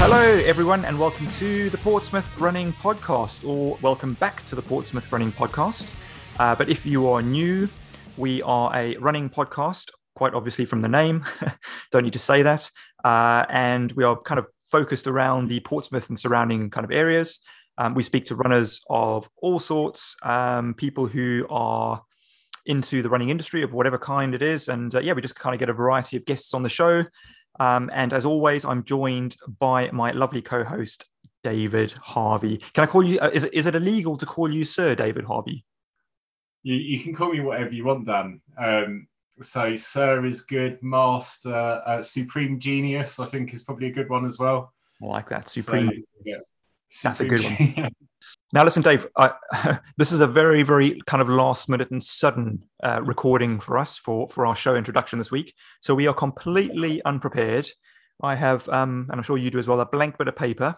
Hello, everyone, and welcome to the Portsmouth Running Podcast, or welcome back to the Portsmouth Running Podcast. Uh, but if you are new, we are a running podcast, quite obviously from the name. Don't need to say that. Uh, and we are kind of focused around the Portsmouth and surrounding kind of areas. Um, we speak to runners of all sorts, um, people who are into the running industry of whatever kind it is. And uh, yeah, we just kind of get a variety of guests on the show. Um, and as always, I'm joined by my lovely co host, David Harvey. Can I call you, uh, is, it, is it illegal to call you Sir David Harvey? You, you can call me whatever you want, Dan. Um, so, Sir is good. Master, uh, Supreme Genius, I think, is probably a good one as well. I like that. Supreme. So, yeah. That's a good one. Now, listen, Dave, I, this is a very, very kind of last minute and sudden uh, recording for us for, for our show introduction this week. So we are completely unprepared. I have, um, and I'm sure you do as well, a blank bit of paper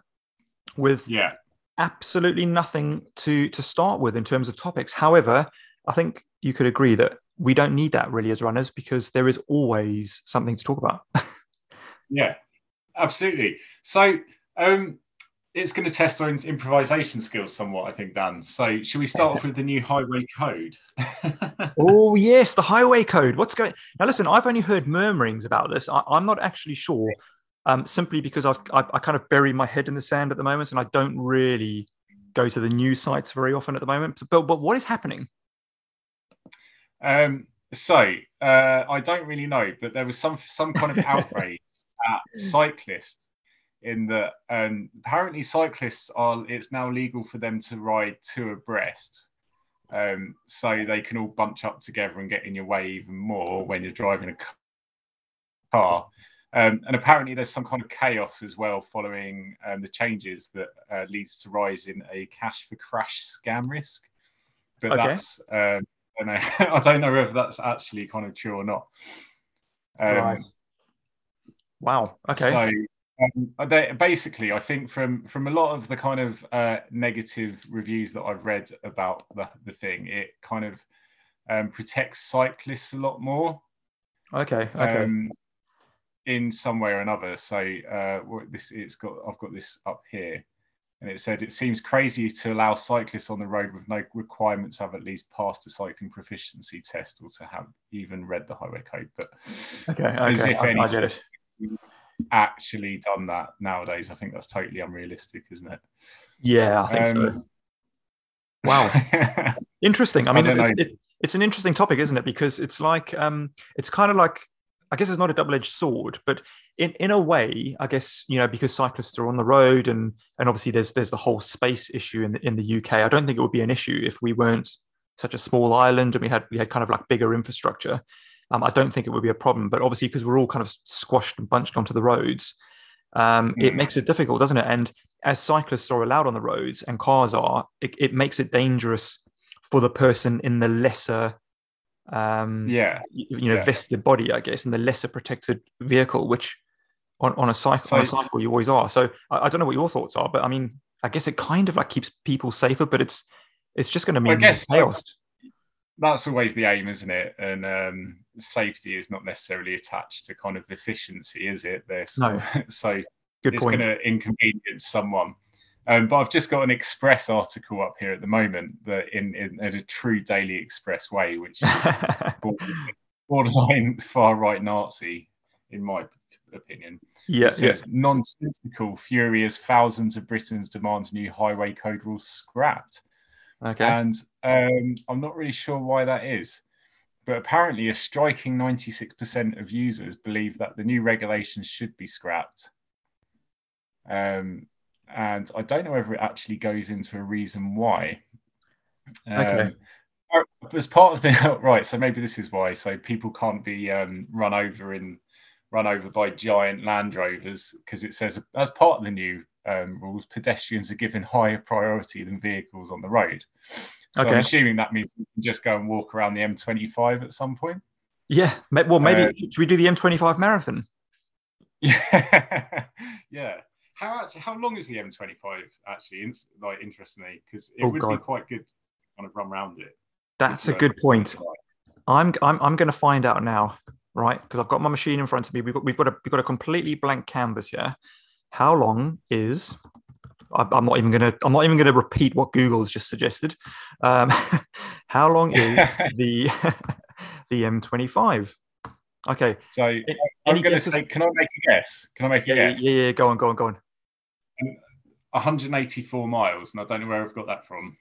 with yeah. absolutely nothing to, to start with in terms of topics. However, I think you could agree that we don't need that really as runners because there is always something to talk about. yeah, absolutely. So, um, it's going to test our improvisation skills somewhat, I think, Dan. So, should we start off with the new highway code? oh yes, the highway code. What's going now? Listen, I've only heard murmurings about this. I, am not actually sure, um, simply because I've, I, I kind of bury my head in the sand at the moment, and I don't really go to the news sites very often at the moment. But but what is happening? Um, so uh, I don't really know, but there was some some kind of outrage at cyclists in that um, apparently cyclists are it's now legal for them to ride two abreast um, so they can all bunch up together and get in your way even more when you're driving a car. Um, and apparently there's some kind of chaos as well following um, the changes that uh, leads to rise in a cash for crash scam risk. But okay. that's um, I, don't know, I don't know whether that's actually kind of true or not. Um, right. wow. Okay. So um, they, basically, I think from from a lot of the kind of uh, negative reviews that I've read about the, the thing, it kind of um, protects cyclists a lot more. Okay. Okay. Um, in some way or another. So uh, this it's got I've got this up here, and it said it seems crazy to allow cyclists on the road with no requirement to have at least passed a cycling proficiency test or to have even read the highway code. But okay, okay, as if I, any I get it actually done that nowadays. I think that's totally unrealistic, isn't it? Yeah, I think um, so. Wow, interesting. I mean, I it's, it, it's an interesting topic, isn't it? Because it's like um, it's kind of like I guess it's not a double-edged sword, but in, in a way, I guess you know because cyclists are on the road and and obviously there's there's the whole space issue in the, in the UK. I don't think it would be an issue if we weren't such a small island and we had we had kind of like bigger infrastructure um, I don't think it would be a problem. But obviously, because we're all kind of squashed and bunched onto the roads, um, it makes it difficult, doesn't it? And as cyclists are allowed on the roads and cars are, it, it makes it dangerous for the person in the lesser, um, yeah, you know, yeah. vested body, I guess, and the lesser protected vehicle, which on, on a cycle, so, on a cycle, you always are. So I, I, don't know what your thoughts are, but I mean, I guess it kind of like keeps people safer, but it's it's just going to mean I guess, chaos that's always the aim, isn't it? And um, safety is not necessarily attached to kind of efficiency, is it? This no. so Good it's going to inconvenience someone. Um, but I've just got an Express article up here at the moment that in, in, in a true Daily Express way, which is borderline far right Nazi, in my opinion. Yeah, yeah. nonsensical, furious thousands of Britons demand new highway code rules scrapped. Okay. And um, I'm not really sure why that is. But apparently, a striking 96% of users believe that the new regulations should be scrapped. Um, and I don't know whether it actually goes into a reason why. Um, okay. As part of the right, so maybe this is why. So people can't be um, run over in run over by giant Land Rovers because it says as part of the new um, rules, pedestrians are given higher priority than vehicles on the road. So okay. I'm assuming that means we can just go and walk around the M25 at some point. Yeah. Well, maybe uh, should we do the M25 marathon? Yeah. yeah. How actually, how long is the M25 actually? like interestingly, because it oh, would God. be quite good to kind of run around it. That's a good point. I'm I'm I'm going to find out now, right? Because I've got my machine in front of me. We've got we've got a we've got a completely blank canvas here. How long is I'm not even gonna I'm not even gonna repeat what Google's just suggested. Um, how long is the the M25? Okay. So any, I'm going to say, can I make a guess? Can I make a yeah, guess? Yeah, yeah, go on, go on, go on. 184 miles, and I don't know where I've got that from.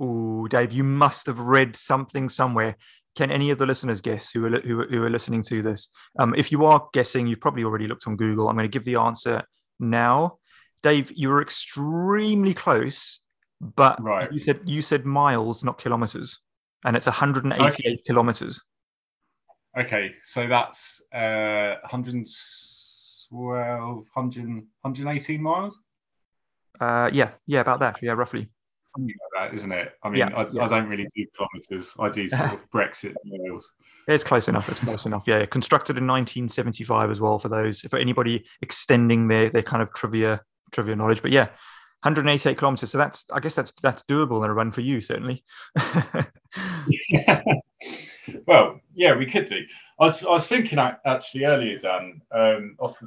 Oh, Dave, you must have read something somewhere. Can any of the listeners guess who are, who are, who are listening to this? Um, if you are guessing, you've probably already looked on Google. I'm going to give the answer now. Dave, you were extremely close, but right. you said you said miles, not kilometers, and it's 188 okay. kilometers. Okay, so that's uh, 112, 100, 118 miles. Uh, yeah, yeah, about that. Yeah, roughly. Something like that, isn't it? I mean, yeah, I, yeah. I, don't really do kilometers. I do sort of Brexit miles. It's close enough. It's close enough. Yeah, constructed in 1975 as well. For those, for anybody extending their their kind of trivia trivia knowledge. But yeah, 188 kilometers. So that's I guess that's that's doable in a run for you certainly. yeah. Well, yeah, we could do. I was I was thinking actually earlier, Dan. Um, off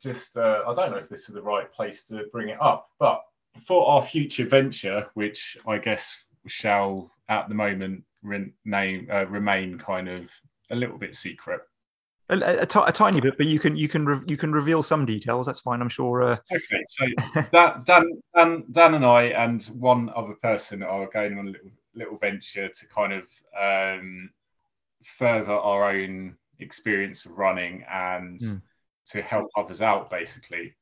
just uh, I don't know if this is the right place to bring it up, but for our future venture, which I guess shall at the moment re- name, uh, remain kind of a little bit secret. A, a, t- a tiny bit, but you can you can re- you can reveal some details. That's fine, I'm sure. Uh... Okay, so Dan, Dan, Dan, Dan, and I and one other person are going on a little little venture to kind of um, further our own experience of running and mm. to help others out, basically.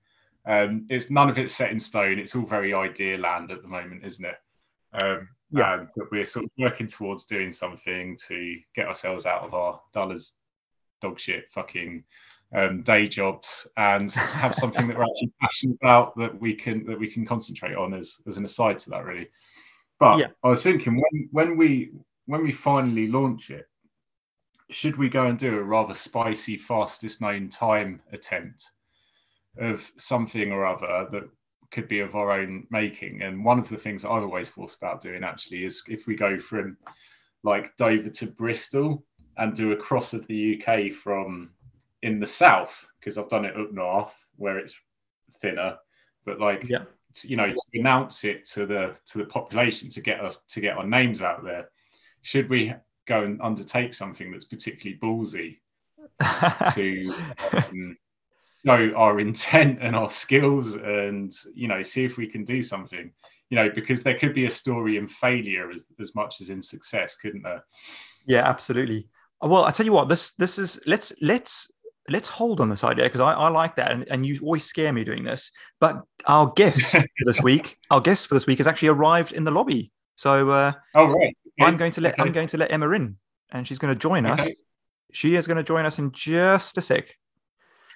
Um, it's none of it's set in stone. It's all very idea land at the moment, isn't it? Um, yeah. but we're sort of working towards doing something to get ourselves out of our dollars dog shit fucking um, day jobs and have something that we're actually passionate about that we can that we can concentrate on as, as an aside to that really. But yeah. I was thinking when when we when we finally launch it, should we go and do a rather spicy fastest known time attempt of something or other that could be of our own making? And one of the things I've always thought about doing actually is if we go from like Dover to Bristol and do a cross of the UK from in the south because I've done it up north where it's thinner, but like yeah. you know to announce it to the to the population to get us to get our names out there. Should we go and undertake something that's particularly ballsy to um, show our intent and our skills and you know see if we can do something you know because there could be a story in failure as, as much as in success couldn't there yeah absolutely well, I tell you what, this this is let's let's let's hold on this idea because I, I like that, and, and you always scare me doing this. But our guest for this week, our guest for this week has actually arrived in the lobby. So, uh, oh right, okay. I'm going to let okay. I'm going to let Emma in, and she's going to join us. She is going to join us in just a sec,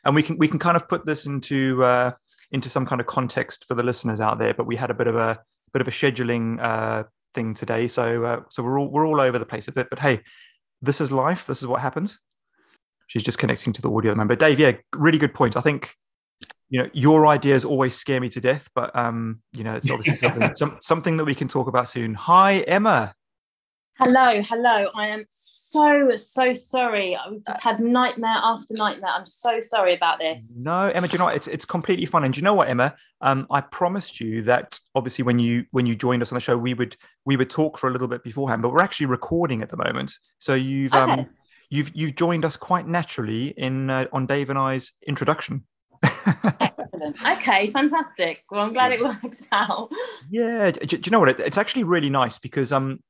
and we can we can kind of put this into uh, into some kind of context for the listeners out there. But we had a bit of a bit of a scheduling uh, thing today, so uh, so we're all we're all over the place a bit. But hey, this is life. This is what happens. She's just connecting to the audio member. Dave, yeah, really good point. I think you know your ideas always scare me to death, but um, you know it's obviously something some, something that we can talk about soon. Hi, Emma. Hello, hello. I am so so sorry. I've just had nightmare after nightmare. I'm so sorry about this. No, Emma, do you know what? It's it's completely fine. And do you know what, Emma? Um, I promised you that obviously when you when you joined us on the show, we would we would talk for a little bit beforehand, but we're actually recording at the moment. So you've um, okay. um you've you've joined us quite naturally in uh, on Dave and I's introduction. Excellent. Okay, fantastic. Well, I'm glad yeah. it worked out. Yeah. Do, do you know what? It, it's actually really nice because um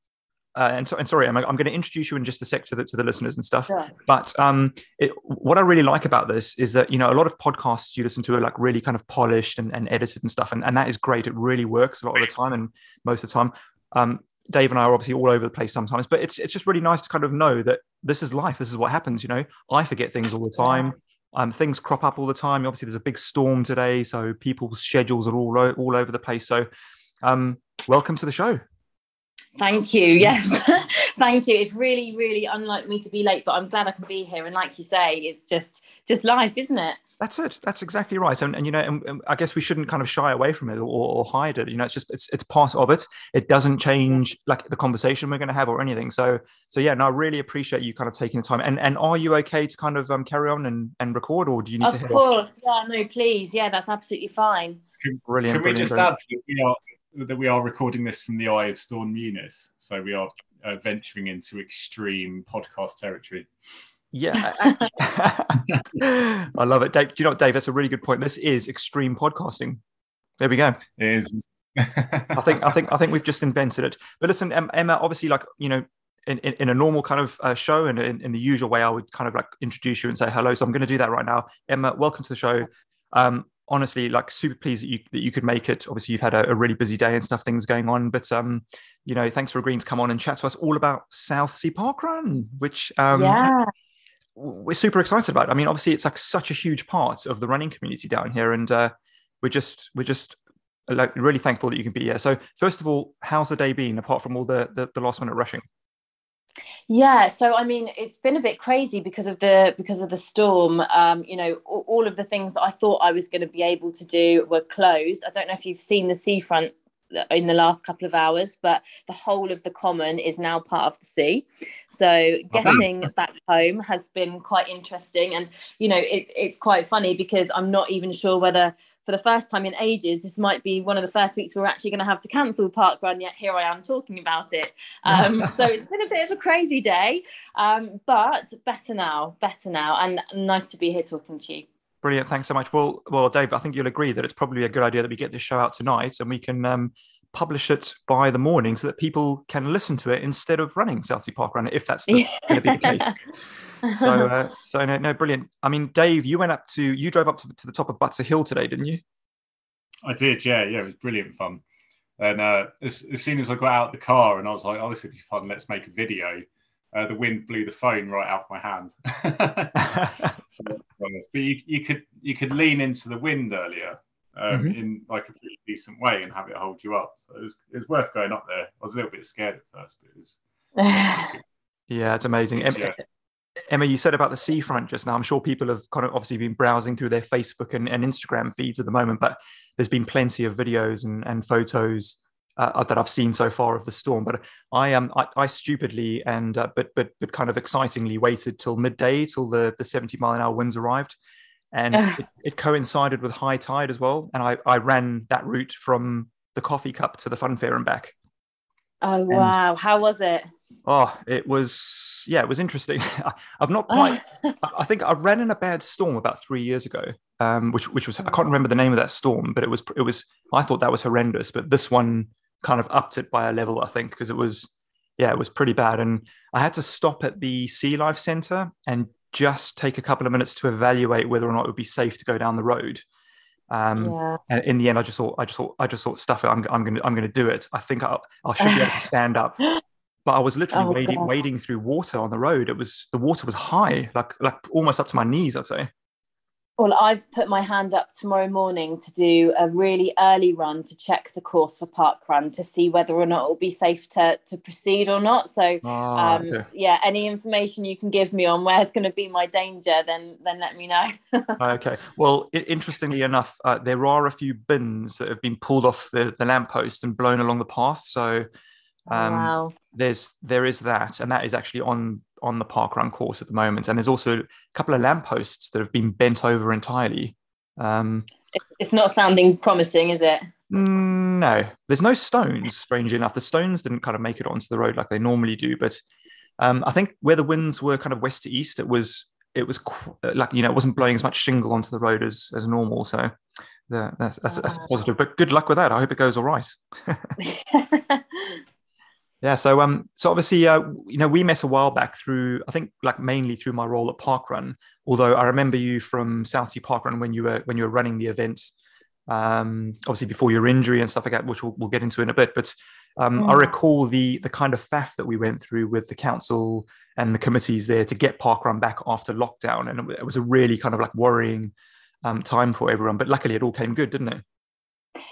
uh, and, so, and sorry, I'm, I'm going to introduce you in just a sec to the, to the listeners and stuff. But um, it, what I really like about this is that, you know, a lot of podcasts you listen to are like really kind of polished and, and edited and stuff. And, and that is great. It really works a lot of the time and most of the time. Um, Dave and I are obviously all over the place sometimes, but it's, it's just really nice to kind of know that this is life. This is what happens. You know, I forget things all the time. Um, things crop up all the time. Obviously, there's a big storm today, so people's schedules are all all over the place. So, um, welcome to the show. Thank you. Yes. Thank you. It's really, really unlike me to be late, but I'm glad I can be here. And like you say, it's just just life, isn't it? That's it. That's exactly right. And, and you know, and, and I guess we shouldn't kind of shy away from it or, or, hide it. You know, it's just it's it's part of it. It doesn't change like the conversation we're going to have or anything. So so yeah, no, I really appreciate you kind of taking the time. And and are you okay to kind of um, carry on and, and record, or do you need of to? Of course, off? yeah, no, please, yeah, that's absolutely fine. Brilliant. Can we just brilliant. add that we are that we are recording this from the eye of Storm Eunice, so we are uh, venturing into extreme podcast territory. Yeah, I love it, Dave. Do you know what, Dave? That's a really good point. This is extreme podcasting. There we go. It is. I think I think I think we've just invented it. But listen, Emma. Obviously, like you know, in, in, in, a normal kind of uh, show and in, in, the usual way, I would kind of like introduce you and say hello. So I'm going to do that right now. Emma, welcome to the show. Um, honestly, like super pleased that you that you could make it. Obviously, you've had a, a, really busy day and stuff, things going on. But um, you know, thanks for agreeing to come on and chat to us all about Southsea Park Run, which um, yeah we're super excited about. I mean, obviously, it's like such a huge part of the running community down here, and uh, we're just we're just like really thankful that you can be here. So, first of all, how's the day been apart from all the the, the last minute rushing? Yeah, so I mean, it's been a bit crazy because of the because of the storm. Um, you know, all of the things that I thought I was going to be able to do were closed. I don't know if you've seen the seafront in the last couple of hours, but the whole of the common is now part of the sea. So getting back home has been quite interesting, and you know it, it's quite funny because I'm not even sure whether for the first time in ages this might be one of the first weeks we're actually going to have to cancel park run. Yet here I am talking about it. Um, so it's been a bit of a crazy day, um, but better now, better now, and nice to be here talking to you. Brilliant. Thanks so much. Well, well, Dave, I think you'll agree that it's probably a good idea that we get this show out tonight and we can um, publish it by the morning so that people can listen to it instead of running Southsea Park Run, if that's going to be the case. So, uh, so no, no, brilliant. I mean, Dave, you went up to, you drove up to, to the top of Butser Hill today, didn't you? I did. Yeah, yeah, it was brilliant fun. And uh, as, as soon as I got out of the car and I was like, oh, this would be fun. Let's make a video uh, the wind blew the phone right out of my hand. so, but you, you could you could lean into the wind earlier um, mm-hmm. in like a pretty decent way and have it hold you up. So it was, it was worth going up there. I was a little bit scared at first, but it was. yeah, it's amazing. Emma, Emma, you said about the seafront just now. I'm sure people have kind of obviously been browsing through their Facebook and, and Instagram feeds at the moment, but there's been plenty of videos and, and photos uh, that I've seen so far of the storm. But I am um, I, I, stupidly and uh, but but but kind of excitingly waited till midday till the the 70 mile an hour winds arrived, and it, it, coincided with high tide as well. And I I ran that route from the coffee cup to the fun fair and back. Oh wow! And, How was it? Oh, it was yeah, it was interesting. I've not quite. I think I ran in a bad storm about three years ago, um, which which was I can't remember the name of that storm, but it was it was I thought that was horrendous. But this one kind of upped it by a level, I think, because it was, yeah, it was pretty bad. And I had to stop at the Sea Life Centre and just take a couple of minutes to evaluate whether or not it would be safe to go down the road. Um, yeah. And in the end, I just thought, I just thought, I just thought, stuff it. I'm, I'm gonna, I'm gonna do it. I think I'll, I should be able to stand up. But I was literally oh, wading, wading through water on the road. It was the water was high, like, like almost up to my knees. I'd say. Well, I've put my hand up tomorrow morning to do a really early run to check the course for park run to see whether or not it will be safe to, to proceed or not. So, oh, um, okay. yeah, any information you can give me on where's going to be my danger, then then let me know. okay. Well, it, interestingly enough, uh, there are a few bins that have been pulled off the, the lamppost and blown along the path. So, um, wow. there's there is that, and that is actually on on the park run course at the moment. And there's also a couple of lampposts that have been bent over entirely. Um, it's not sounding promising, is it? No, there's no stones. Strangely enough, the stones didn't kind of make it onto the road like they normally do. But um, I think where the winds were kind of west to east, it was it was like you know it wasn't blowing as much shingle onto the road as as normal. So the, that's that's, that's positive. But good luck with that. I hope it goes all right. Yeah, so um, so obviously, uh, you know, we met a while back through, I think, like mainly through my role at Parkrun. Although I remember you from Southsea Parkrun when you were when you were running the event, um, obviously before your injury and stuff like that, which we'll, we'll get into in a bit. But um, mm. I recall the the kind of faff that we went through with the council and the committees there to get Parkrun back after lockdown, and it was a really kind of like worrying um, time for everyone. But luckily, it all came good, didn't it?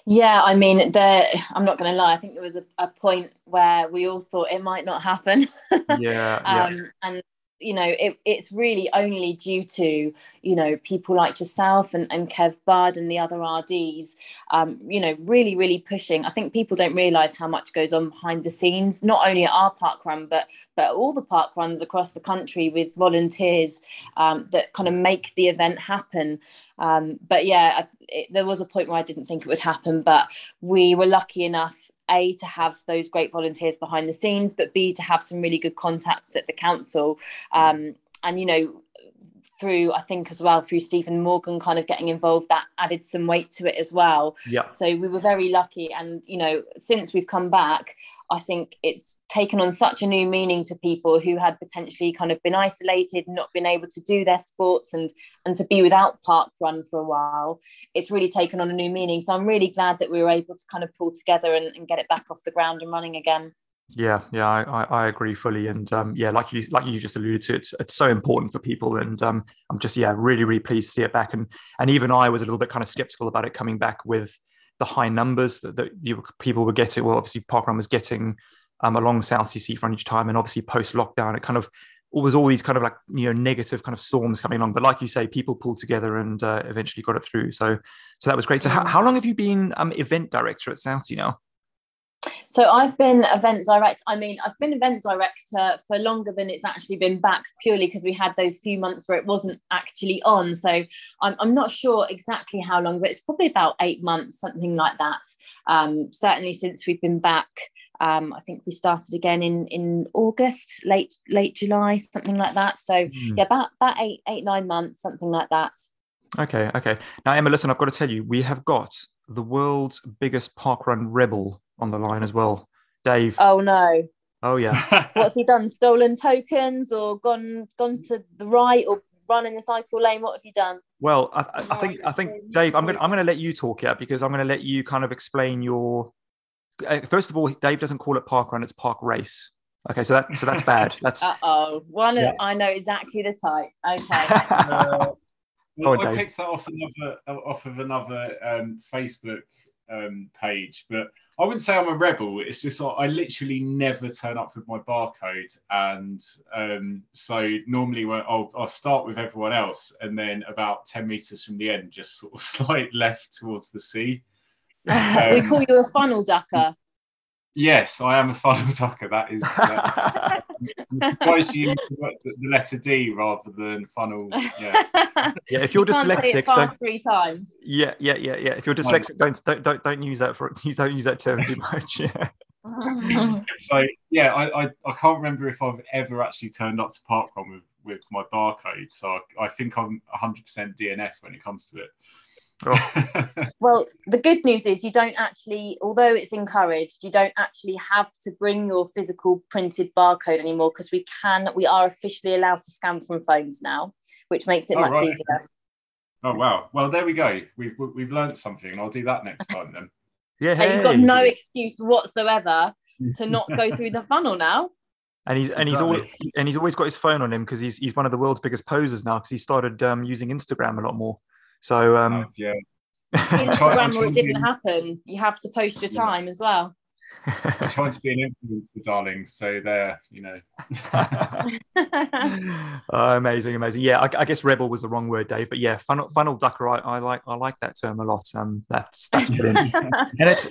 Yeah, I mean, there. I'm not going to lie. I think there was a, a, point where we all thought it might not happen. yeah, um, yeah. And you know, it, it's really only due to, you know, people like yourself and, and Kev Budd and the other RDs, um, you know, really, really pushing. I think people don't realise how much goes on behind the scenes, not only at our park run, but but all the park runs across the country with volunteers um, that kind of make the event happen. Um, but yeah, it, there was a point where I didn't think it would happen, but we were lucky enough a to have those great volunteers behind the scenes but b to have some really good contacts at the council. Um, and you know through I think as well through Stephen Morgan kind of getting involved that added some weight to it as well. Yeah. So we were very lucky and you know since we've come back I think it's taken on such a new meaning to people who had potentially kind of been isolated, not been able to do their sports and and to be without park run for a while. It's really taken on a new meaning. So I'm really glad that we were able to kind of pull together and, and get it back off the ground and running again. Yeah, yeah, I, I agree fully, and um, yeah, like you like you just alluded to, it's it's so important for people, and um, I'm just yeah really really pleased to see it back, and and even I was a little bit kind of skeptical about it coming back with the high numbers that, that you, people were getting. Well, obviously Parkrun was getting um, along Southsea Seafront each time, and obviously post lockdown, it kind of was all these kind of like you know negative kind of storms coming along. But like you say, people pulled together and uh, eventually got it through. So so that was great. So how, how long have you been um, event director at Southsea now? So I've been event director. I mean, I've been event director for longer than it's actually been back, purely because we had those few months where it wasn't actually on. So I'm, I'm not sure exactly how long, but it's probably about eight months, something like that. Um, certainly since we've been back. Um, I think we started again in in August, late late July, something like that. So mm. yeah, about about eight eight nine months, something like that. Okay, okay. Now Emma, listen, I've got to tell you, we have got the world's biggest parkrun rebel on the line as well. Dave. Oh no. Oh yeah. What's he done? Stolen tokens or gone gone to the right or run in the cycle lane? What have you done? Well, I, I think I think Dave, I'm gonna I'm gonna let you talk yeah because I'm gonna let you kind of explain your. Uh, first of all, Dave doesn't call it park run; it's park race. Okay, so that so that's bad. That's uh oh. One yeah. I know exactly the type. Okay. Well, I picked that off another off of another um, Facebook um, page, but I wouldn't say I'm a rebel. It's just like I literally never turn up with my barcode, and um, so normally when I'll, I'll start with everyone else, and then about ten meters from the end, just sort of slide left towards the sea. Um, we call you a funnel ducker. Yes, I am a funnel ducker. That is. Uh, I'm you used the letter D rather than funnel. Yeah. Yeah. If you're you dyslexic, don't, three times. Yeah, yeah, yeah, yeah. If you're dyslexic, don't don't don't don't use that for use don't use that term too much. Yeah. so yeah, I, I, I can't remember if I've ever actually turned up to parkrun with with my barcode. So I, I think I'm 100% DNF when it comes to it. Oh. well, the good news is you don't actually, although it's encouraged, you don't actually have to bring your physical printed barcode anymore because we can, we are officially allowed to scan from phones now, which makes it oh, much right. easier. Oh wow! Well, there we go. We've we've learned something. I'll do that next time then. yeah, hey. you've got no excuse whatsoever to not go through the funnel now. And he's and he's always and he's always got his phone on him because he's he's one of the world's biggest posers now because he started um, using Instagram a lot more. So um, oh, yeah. Instagram where it didn't happen. You have to post your time yeah. as well. I'm trying to be an influencer, darling. So there, you know. oh, amazing, amazing. Yeah, I, I, guess rebel was the wrong word, Dave. But yeah, funnel, funnel ducker. I, I like I like that term a lot. Um, that's that's brilliant. and it's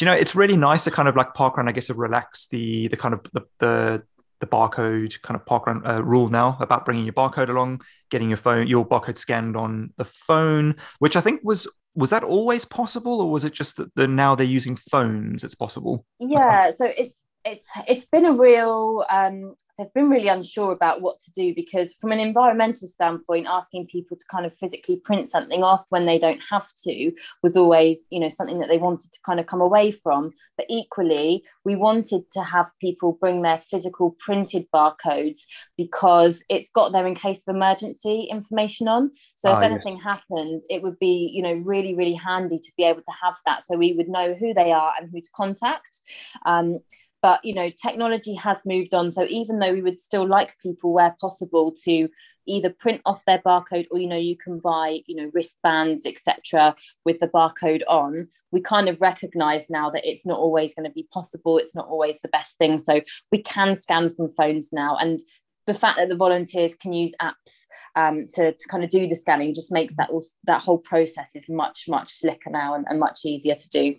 you know it's really nice to kind of like park parkrun. I guess have relax the the kind of the, the the barcode kind of parkrun uh, rule now about bringing your barcode along, getting your phone, your barcode scanned on the phone, which I think was was that always possible, or was it just that the, now they're using phones? It's possible. Yeah, so it's it's it's been a real um, they've been really unsure about what to do because from an environmental standpoint asking people to kind of physically print something off when they don't have to was always you know something that they wanted to kind of come away from. But equally we wanted to have people bring their physical printed barcodes because it's got their in case of emergency information on. So if ah, anything yes. happened it would be you know really really handy to be able to have that. So we would know who they are and who to contact. Um, but you know technology has moved on. So even though we would still like people where possible to either print off their barcode or you know you can buy you know wristbands etc with the barcode on we kind of recognize now that it's not always going to be possible it's not always the best thing. So we can scan from phones now and the fact that the volunteers can use apps um, to, to kind of do the scanning just makes that all, that whole process is much much slicker now and, and much easier to do.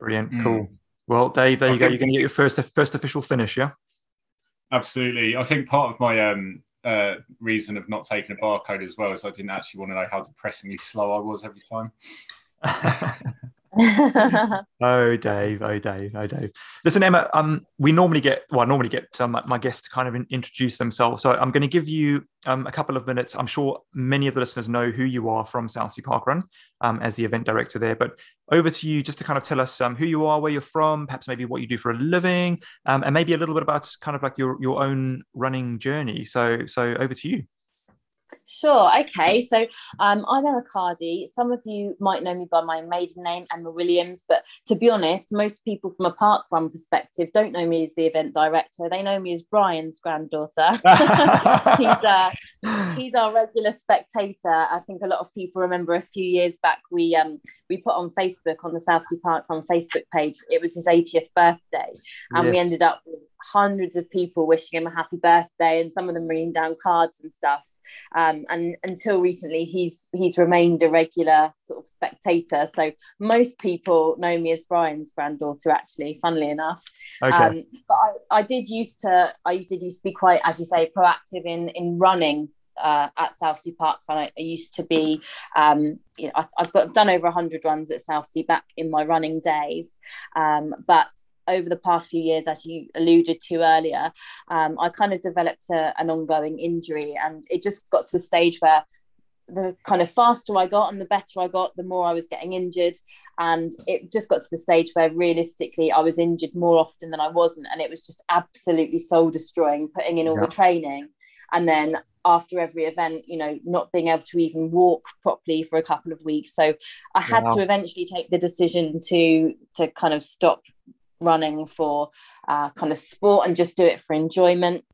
Brilliant mm. cool well, Dave, there you go. You're going to get your first first official finish, yeah? Absolutely. I think part of my um, uh, reason of not taking a barcode as well is I didn't actually want to know how depressingly slow I was every time. oh, Dave! Oh, Dave! Oh, Dave! Listen, Emma. Um, we normally get well, I normally get um, my guests to kind of in, introduce themselves. So I'm going to give you um, a couple of minutes. I'm sure many of the listeners know who you are from Southsea Park Run um, as the event director there. But over to you, just to kind of tell us um, who you are, where you're from, perhaps maybe what you do for a living, um, and maybe a little bit about kind of like your your own running journey. So, so over to you. Sure. Okay. So um, I'm Emma Cardy. Some of you might know me by my maiden name, Emma Williams. But to be honest, most people from a park run perspective don't know me as the event director. They know me as Brian's granddaughter. he's, uh, he's our regular spectator. I think a lot of people remember a few years back we um, we put on Facebook on the Southsea Park Run Facebook page. It was his 80th birthday, and yes. we ended up with hundreds of people wishing him a happy birthday, and some of them bringing down cards and stuff. Um, and until recently, he's he's remained a regular sort of spectator. So most people know me as Brian's granddaughter, actually, funnily enough. Okay. Um, but I, I did used to I did used to be quite, as you say, proactive in in running uh, at Southsea Park Run. I, I used to be, um, you know, I, have got done over 100 runs at Southsea back in my running days. Um, but over the past few years, as you alluded to earlier, um, I kind of developed a, an ongoing injury, and it just got to the stage where the kind of faster I got and the better I got, the more I was getting injured. And it just got to the stage where realistically I was injured more often than I wasn't. And it was just absolutely soul destroying, putting in all yeah. the training. And then after every event, you know, not being able to even walk properly for a couple of weeks. So I had wow. to eventually take the decision to to kind of stop running for uh, kind of sport and just do it for enjoyment.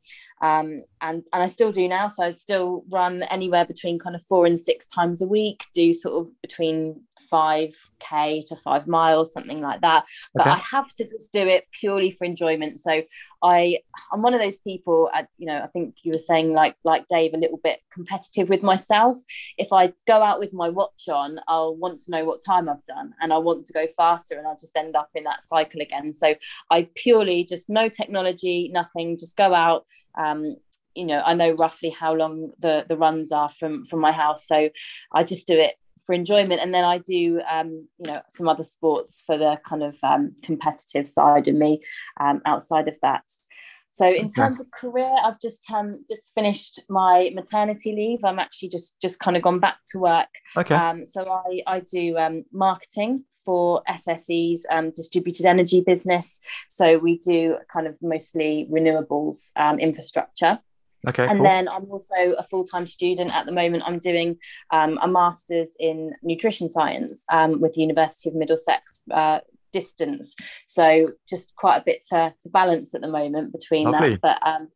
Um, and and I still do now. So I still run anywhere between kind of four and six times a week. Do sort of between five k to five miles, something like that. But okay. I have to just do it purely for enjoyment. So I I'm one of those people. I, you know, I think you were saying like like Dave, a little bit competitive with myself. If I go out with my watch on, I'll want to know what time I've done, and I want to go faster, and I'll just end up in that cycle again. So I purely just no technology, nothing, just go out um, you know i know roughly how long the the runs are from from my house so i just do it for enjoyment. And then i do um, you know some other sports for the kind of um, competitive side of me um, outside of that so in okay. terms of career i've just um, just finished my maternity leave i'm actually just just kind of gone back to work okay um, so i i do um, marketing for SSE's um, distributed energy business. So we do kind of mostly renewables um, infrastructure. Okay. And cool. then I'm also a full time student at the moment. I'm doing um, a master's in nutrition science um, with the University of Middlesex. Uh, distance. So just quite a bit to, to balance at the moment between Lovely. that but um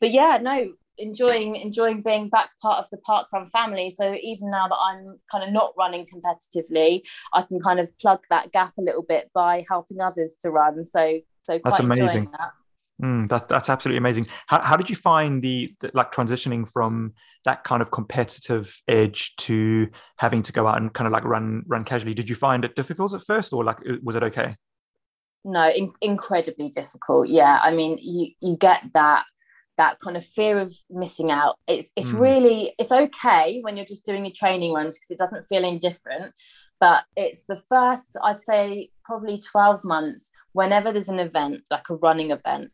but yeah no enjoying enjoying being back part of the parkrun family. So even now that i'm kind of not running competitively i can kind of plug that gap a little bit by helping others to run. So so that's amazing. that. Mm, that's that's absolutely amazing. How, how did you find the, the, like transitioning from that kind of competitive edge to having to go out and kind of like run run casually? Did you find it difficult at first, or like was it okay? No, in, incredibly difficult. Yeah, I mean, you you get that that kind of fear of missing out it's it's mm. really it's okay when you're just doing your training runs because it doesn't feel indifferent but it's the first i'd say probably 12 months whenever there's an event like a running event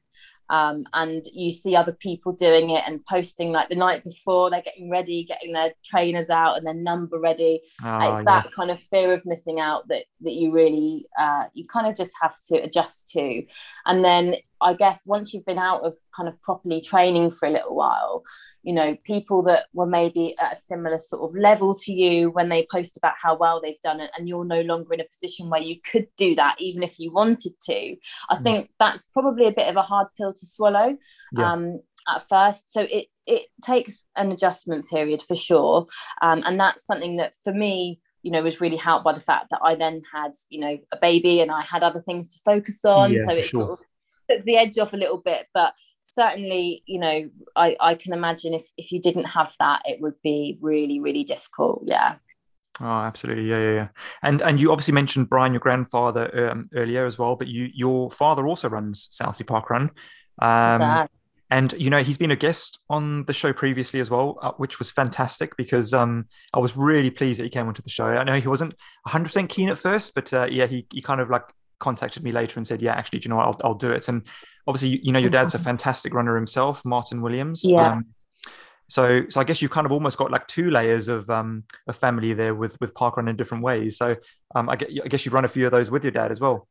um, and you see other people doing it and posting like the night before they're getting ready getting their trainers out and their number ready oh, it's yeah. that kind of fear of missing out that that you really uh, you kind of just have to adjust to and then I guess once you've been out of kind of properly training for a little while, you know, people that were maybe at a similar sort of level to you when they post about how well they've done it, and you're no longer in a position where you could do that, even if you wanted to. I mm. think that's probably a bit of a hard pill to swallow. Yeah. Um, at first so it it takes an adjustment period for sure um, and that's something that for me you know was really helped by the fact that I then had you know a baby and I had other things to focus on yeah, so it sure. sort of took the edge off a little bit but certainly you know I, I can imagine if if you didn't have that it would be really really difficult yeah Oh, absolutely, yeah, yeah, yeah. And and you obviously mentioned Brian, your grandfather, um, earlier as well. But you, your father also runs Southsea Park Run. Um, and you know he's been a guest on the show previously as well, uh, which was fantastic because um, I was really pleased that he came onto the show. I know he wasn't 100 percent keen at first, but uh, yeah, he he kind of like contacted me later and said, "Yeah, actually, do you know what? I'll I'll do it." And obviously, you, you know, your dad's a fantastic runner himself, Martin Williams. Yeah. Um, so, so I guess you've kind of almost got like two layers of um, a family there with with parkrun in different ways. So, um, I, get, I guess you've run a few of those with your dad as well.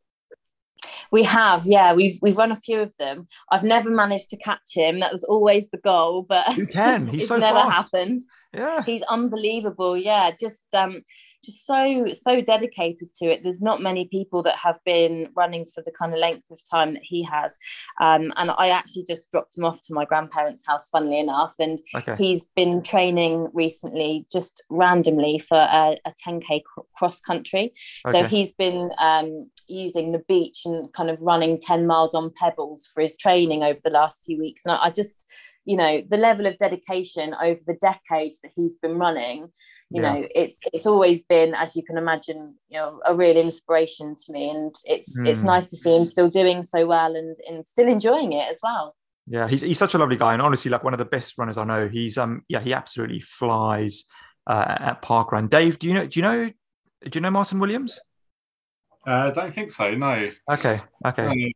We have, yeah, we've we've run a few of them. I've never managed to catch him. That was always the goal, but you can. He's it's so never fast. happened. Yeah, he's unbelievable. Yeah, just um, just so so dedicated to it. There's not many people that have been running for the kind of length of time that he has. Um, and i actually just dropped him off to my grandparents house funnily enough. And okay. he's been training recently just randomly for a, a 10k cross country. Okay. so he's been um, using the beach and kind of running 10 miles on pebbles for his training over the last few weeks. And I, I just you know the level of dedication over the decades that he's been running you yeah. know it's it's always been as you can imagine you know a real inspiration to me and it's mm. it's hmm. nice to see him still doing so well and and still enjoying it as well yeah he's, he's such a lovely guy and honestly like one of the best runners i know he's um yeah he absolutely flies uh, at park run dave do you know do you know do you know martin williams uh, i don't think so no okay okay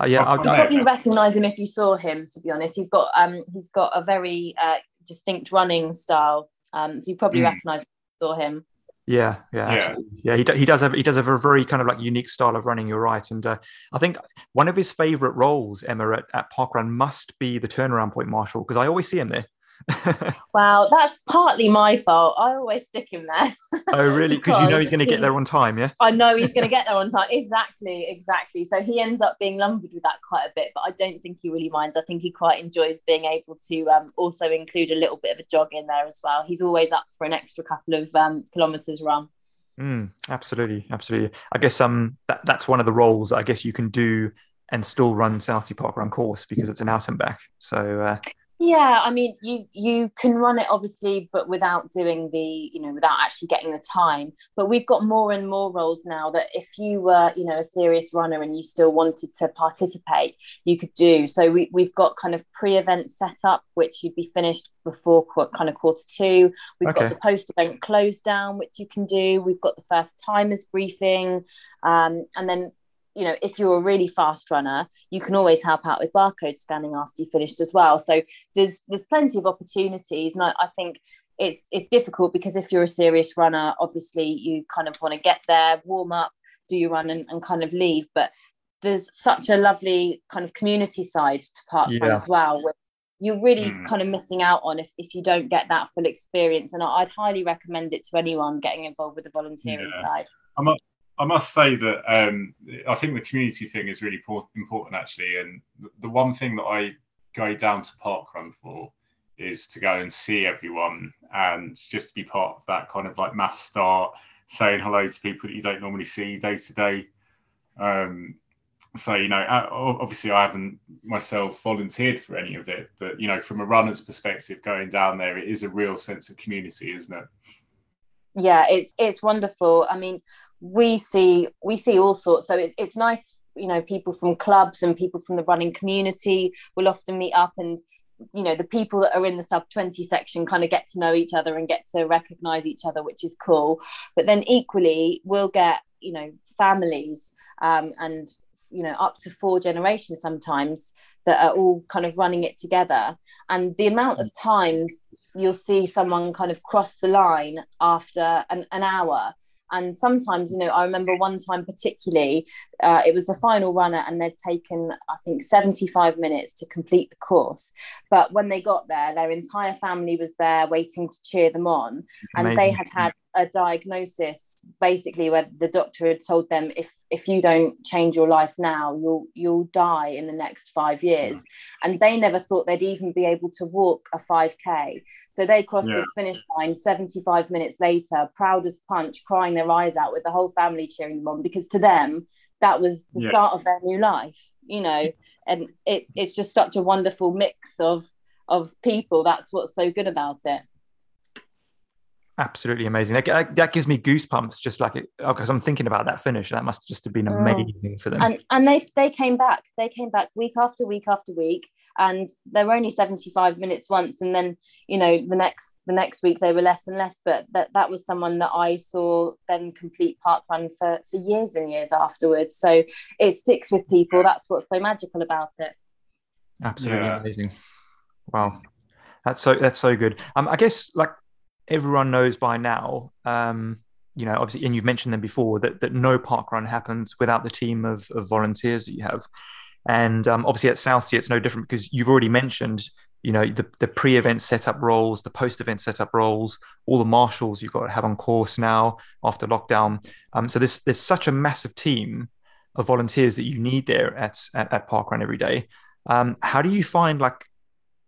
uh, yeah, I'll, I'll probably recognise him if you saw him. To be honest, he's got um he's got a very uh, distinct running style. Um, so you probably mm. recognise saw him. Yeah, yeah, yeah. yeah he, he does have he does have a very kind of like unique style of running. You're right, and uh, I think one of his favourite roles, Emma, at, at Parkrun must be the turnaround point marshal because I always see him there. wow, that's partly my fault. I always stick him there. oh, really? Because you know he's going to get there on time, yeah? I know he's going to get there on time. Exactly, exactly. So he ends up being lumbered with that quite a bit, but I don't think he really minds. I think he quite enjoys being able to um, also include a little bit of a jog in there as well. He's always up for an extra couple of um, kilometres run. Mm, absolutely, absolutely. I guess um that, that's one of the roles I guess you can do and still run Southsea Park Run course because it's an out and back. So uh, yeah, I mean, you you can run it obviously, but without doing the, you know, without actually getting the time. But we've got more and more roles now that if you were, you know, a serious runner and you still wanted to participate, you could do. So we we've got kind of pre-event set up, which you'd be finished before kind of quarter to. We've okay. got the post-event close down, which you can do. We've got the first timers briefing, um, and then you know if you're a really fast runner you can always help out with barcode scanning after you finished as well so there's there's plenty of opportunities and I, I think it's it's difficult because if you're a serious runner obviously you kind of want to get there warm up do your run and, and kind of leave but there's such a lovely kind of community side to park yeah. as well you're really mm. kind of missing out on if, if you don't get that full experience and i'd highly recommend it to anyone getting involved with the volunteering yeah. side I'm I must say that um, I think the community thing is really important, actually. And the one thing that I go down to Parkrun for is to go and see everyone and just to be part of that kind of like mass start, saying hello to people that you don't normally see day to day. Um, so you know, obviously, I haven't myself volunteered for any of it, but you know, from a runner's perspective, going down there, it is a real sense of community, isn't it? Yeah, it's it's wonderful. I mean, we see we see all sorts. So it's it's nice you know people from clubs and people from the running community will often meet up and you know the people that are in the sub 20 section kind of get to know each other and get to recognize each other which is cool. But then equally we'll get you know families um, and you know up to four generations sometimes that are all kind of running it together. And the amount of times you'll see someone kind of cross the line after an, an hour and sometimes you know i remember one time particularly uh, it was the final runner and they'd taken i think 75 minutes to complete the course. But when they got there their entire family was there waiting to cheer them on. And they had had a diagnosis basically where the doctor had told them if if you don't change your life now you'll you'll die in the next 5 years. And they never thought they'd even be able to walk a 5k so they crossed yeah. this finish line 75 minutes later proud as punch crying their eyes out with the whole family cheering them on because to them that was the yeah. start of their new life you know? And it's it's just such a wonderful mix of of people. That's what's so good about it absolutely amazing. That, that, gives me goosebumps just like it because I'm thinking about that finish. That must just have been mm. amazing for them. And and they they came back. They came back week after week after week, and they were only 75 minutes once, and then you know the next the next week they were less and less. But that that was someone that I saw then complete park run for for years and years afterwards. So it sticks with people. That's what's so magical about it. Absolutely yeah. amazing. Wow. That's so that's so good. Um, I guess like everyone knows by now, um, you know, obviously, and you've mentioned them before, that, that no park run happens without the team of, of volunteers that you have. And um, obviously at Southsea, it's no different because you've already mentioned, you know, the, the pre-event setup roles, the post-event setup roles, all the marshals you've got to have on course now after lockdown. Um, so there's there's such a massive team of volunteers that you need there at at, at Parkrun every day. Um, how do you find like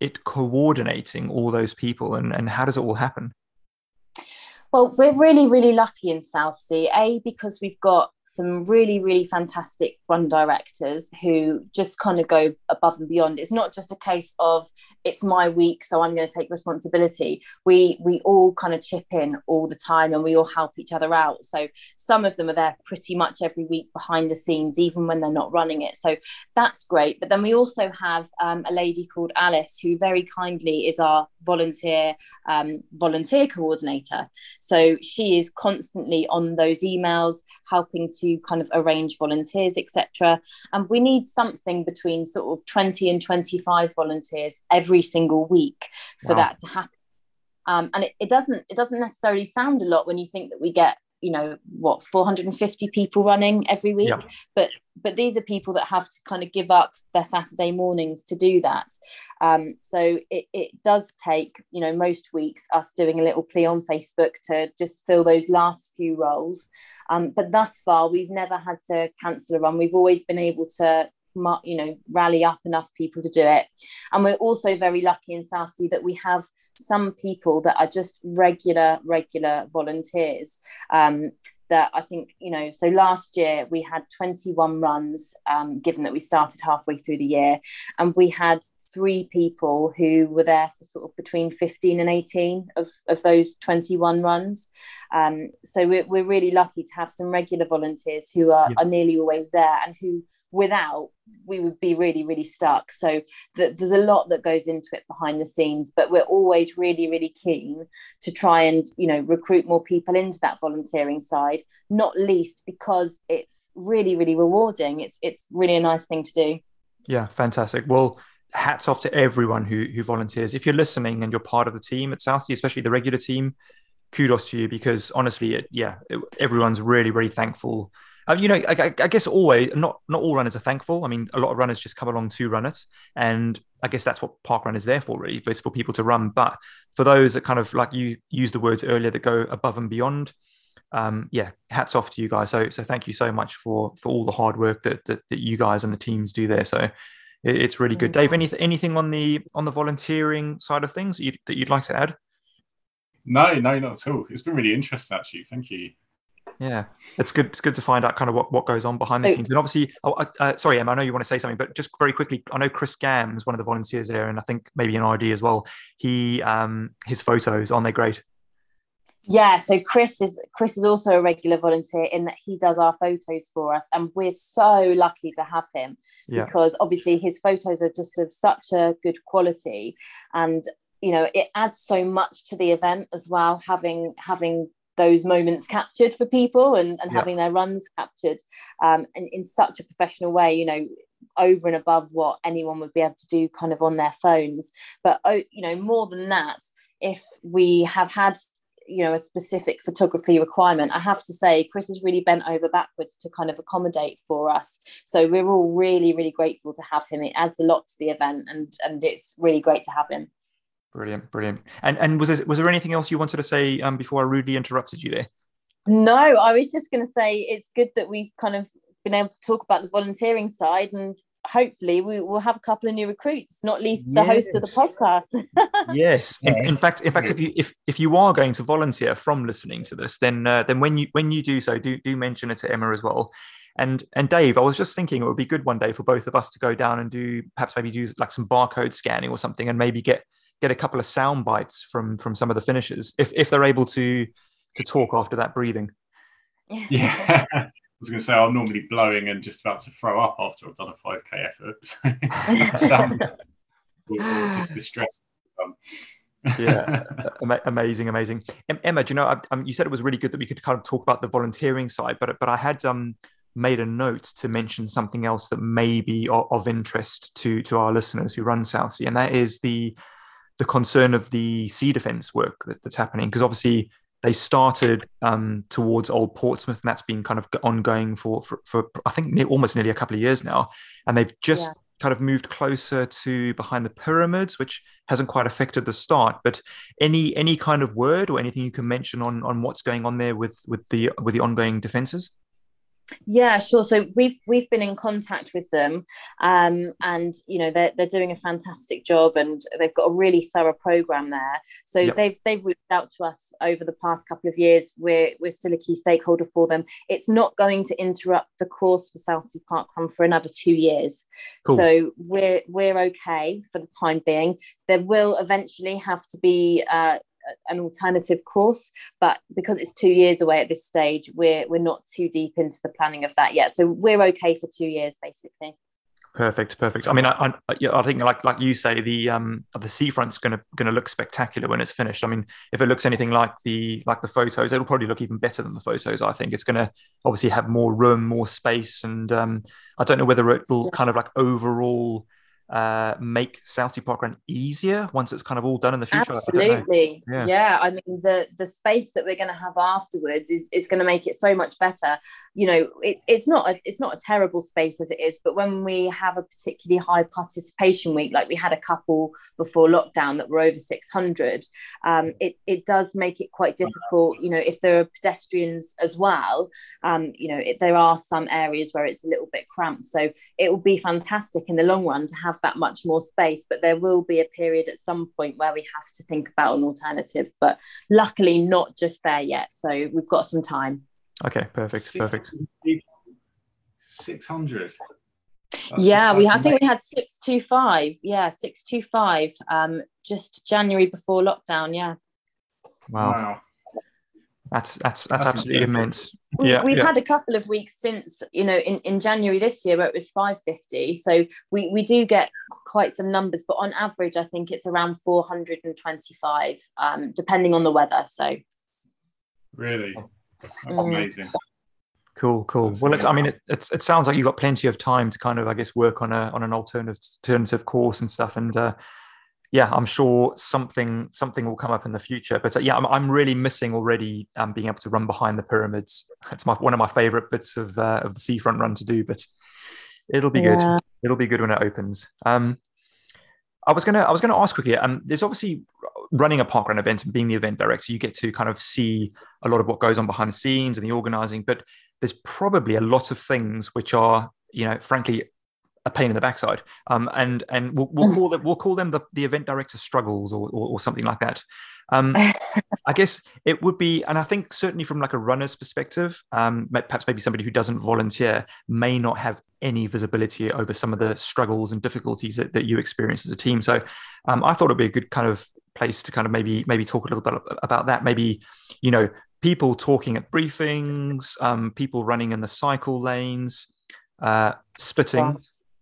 it coordinating all those people, and and how does it all happen? Well, we're really, really lucky in Southsea. A, because we've got some really, really fantastic run directors who just kind of go above and beyond. It's not just a case of it's my week, so I'm going to take responsibility. We we all kind of chip in all the time, and we all help each other out. So some of them are there pretty much every week behind the scenes, even when they're not running it. So that's great. But then we also have um, a lady called Alice, who very kindly is our volunteer um, volunteer coordinator. So she is constantly on those emails, helping to kind of arrange volunteers, etc. And we need something between sort of 20 and 25 volunteers every single week for wow. that to happen. Um, and it, it doesn't it doesn't necessarily sound a lot when you think that we get you know what 450 people running every week yeah. but but these are people that have to kind of give up their saturday mornings to do that. Um, so it, it does take you know most weeks us doing a little plea on facebook to just fill those last few roles. Um, but thus far we've never had to cancel a run. We've always been able to you know rally up enough people to do it. And we're also very lucky in Southsea that we have some people that are just regular regular volunteers. Um, that I think you know so last year we had 21 runs um, given that we started halfway through the year and we had three people who were there for sort of between 15 and 18 of, of those 21 runs. Um, so we're, we're really lucky to have some regular volunteers who are, yeah. are nearly always there and who without we would be really really stuck. So th- there's a lot that goes into it behind the scenes but we're always really really keen to try and you know recruit more people into that volunteering side not least because it's really really rewarding. It's it's really a nice thing to do. Yeah fantastic. Well hats off to everyone who who volunteers if you're listening and you're part of the team at Southsea especially the regular team kudos to you because honestly it, yeah it, everyone's really really thankful uh, you know, I, I, guess always not not all runners are thankful. I mean, a lot of runners just come along to run it, and I guess that's what park run is there for, really, is for people to run. But for those that kind of like you used the words earlier that go above and beyond, um, yeah, hats off to you guys. So so thank you so much for for all the hard work that that, that you guys and the teams do there. So it's really good. Dave, anything anything on the on the volunteering side of things that you'd, that you'd like to add? No, no, not at all. It's been really interesting, actually. Thank you. Yeah, it's good. It's good to find out kind of what, what goes on behind the oh. scenes. And obviously, oh, uh, uh, sorry, Em, I know you want to say something, but just very quickly, I know Chris Gams, one of the volunteers there, and I think maybe an RD as well. He um his photos aren't they great? Yeah, so Chris is Chris is also a regular volunteer in that he does our photos for us, and we're so lucky to have him yeah. because obviously his photos are just of such a good quality, and you know it adds so much to the event as well having having those moments captured for people and, and yeah. having their runs captured um, in, in such a professional way, you know, over and above what anyone would be able to do kind of on their phones. But, oh, you know, more than that, if we have had you know a specific photography requirement i have to say chris has really bent over backwards to kind of accommodate for us. So we're all really really grateful to have him. It adds a lot to the event and and it's really great to have him. Brilliant brilliant. And and was there, was there anything else you wanted to say um, before i rudely interrupted you there? No i was just going to say it's good that we've kind of been able to talk about the volunteering side and hopefully we will have a couple of new recruits not least the yes. host of the podcast. Yes. In, in, fact in fact if you if, if you are going to volunteer from listening to this then uh, then when you when you do so do do mention it to emma as well. And and dave i was just thinking it would be good one day for both of us to go down and do perhaps maybe do like some barcode scanning or something and maybe get get a couple of sound bites from from some of the finishers if if they're able to to talk after that breathing. Yeah was going to say I'm normally blowing and just about to throw up after I've done a 5k effort. Some, just distressed. yeah, amazing, amazing. Emma, do you know? Um, you said it was really good that we could kind of talk about the volunteering side, but but I had um made a note to mention something else that may be of, of interest to to our listeners who run Southsea, and that is the the concern of the sea defence work that, that's happening. Because obviously, they started um, towards Old Portsmouth, and that's been kind of ongoing for, for, for I think almost nearly a couple of years now. And they've just yeah. kind of moved closer to behind the pyramids, which hasn't quite affected the start. But any any kind of word or anything you can mention on on what's going on there with with the with the ongoing defences? Yeah, sure. So we've we've been in contact with them, um, and you know they're they're doing a fantastic job, and they've got a really thorough program there. So yep. they've they've reached out to us over the past couple of years. We're we're still a key stakeholder for them. It's not going to interrupt the course for Southsea Park Run for another two years. Cool. So we're we're okay for the time being. There will eventually have to be uh, an alternative course but because it's two years away at this stage we're we're not too deep into the planning of that yet. So we're okay for two years basically. Perfect perfect. I mean i i, I think like like you say the um the seafront's going to going to look spectacular when it's finished. I mean if it looks anything like the like the photos it'll probably look even better than the photos i think. It's going to obviously have more room more space and um i don't know whether it will kind of like overall uh, make Southsea Park Run easier once it's kind of all done in the future? Absolutely. I yeah. yeah. I mean, the the space that we're going to have afterwards is, is going to make it so much better you know it's it's not a, it's not a terrible space as it is but when we have a particularly high participation week like we had a couple before lockdown that were over 600 um, it, it does make it quite difficult you know if there are pedestrians as well um, you know it, there are some areas where it's a little bit cramped so it will be fantastic in the long run to have that much more space but there will be a period at some point where we have to think about an alternative but luckily not just there yet so we've got some time Okay, perfect, 600 perfect. Six hundred. Yeah, we I think we had six two five. Yeah, six two five. Um, just January before lockdown. Yeah. Wow. wow. That's that's that's, that's absolutely immense. We, yeah, we've yeah. had a couple of weeks since you know in, in January this year where it was 550. So we we do get quite some numbers, but on average, I think it's around 425, um, depending on the weather. So. Really. That's mm. amazing. Cool, cool. That's well, it's, I mean, it, it sounds like you've got plenty of time to kind of, I guess, work on a on an alternative alternative course and stuff. And uh, yeah, I'm sure something something will come up in the future. But uh, yeah, I'm, I'm really missing already um, being able to run behind the pyramids. It's my one of my favorite bits of uh, of the seafront run to do. But it'll be yeah. good. It'll be good when it opens. Um, I was gonna I was gonna ask quickly. Um, there's obviously running a parkrun event and being the event director, you get to kind of see a lot of what goes on behind the scenes and the organizing. But there's probably a lot of things which are, you know, frankly, a pain in the backside. Um, and and we'll, we'll call them we'll call them the, the event director struggles or, or, or something like that. Um, I guess it would be, and I think certainly from like a runner's perspective, um, perhaps maybe somebody who doesn't volunteer may not have any visibility over some of the struggles and difficulties that, that you experience as a team. So um, I thought it'd be a good kind of place to kind of maybe maybe talk a little bit about that. Maybe you know people talking at briefings, um, people running in the cycle lanes, uh, spitting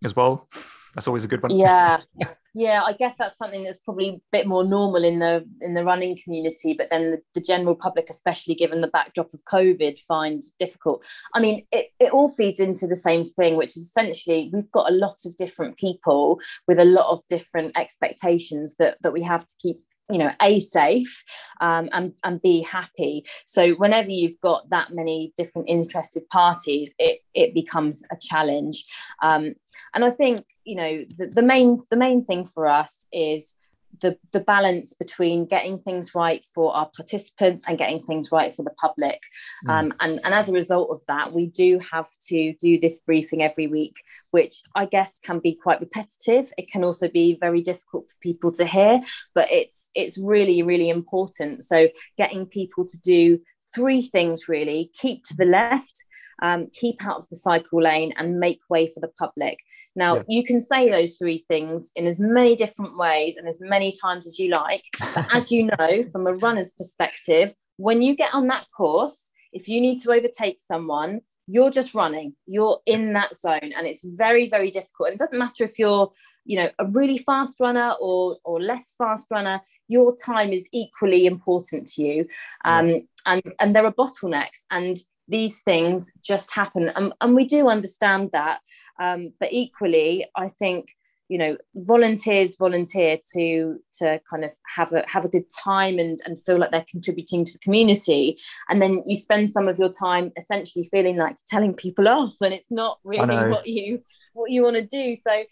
as well. That's always a good one. Yeah, yeah i guess that's something that's probably a bit more normal in the in the running community but then the, the, general public especially given the backdrop of covid find difficult i mean it, it all feeds into the same thing which is essentially we've got a lot of different people with a lot of different expectations that that we have to keep you know a safe um, and and be happy. So whenever you've got that many different interested parties it it becomes a challenge. Um, and i think you know the, the main the main thing for us is the, the balance between getting things right for our participants and getting things right for the public. Mm. Um, and, and as a result of that, we do have to do this briefing every week, which I guess can be quite repetitive. It can also be very difficult for people to hear, but it's it's really, really important. So getting people to do three things really keep to the left um, keep out of the cycle lane and make way for the public. Now, yeah. you can say those three things in as many different ways and as many times as you like. But as you know, from a runner's perspective, when you get on that course, if you need to overtake someone, you're just running you're in that zone and it's very very difficult and it doesn't matter if you're you know a really fast runner or or less fast runner your time is equally important to you um, and and there are bottlenecks and these things just happen. And, and we do understand that. Um, but equally i think you know volunteers volunteer to to kind of have a have a good time and and feel like they're contributing to the community. And then you spend some of your time essentially feeling like telling people off and it's not really what you what you want to do. So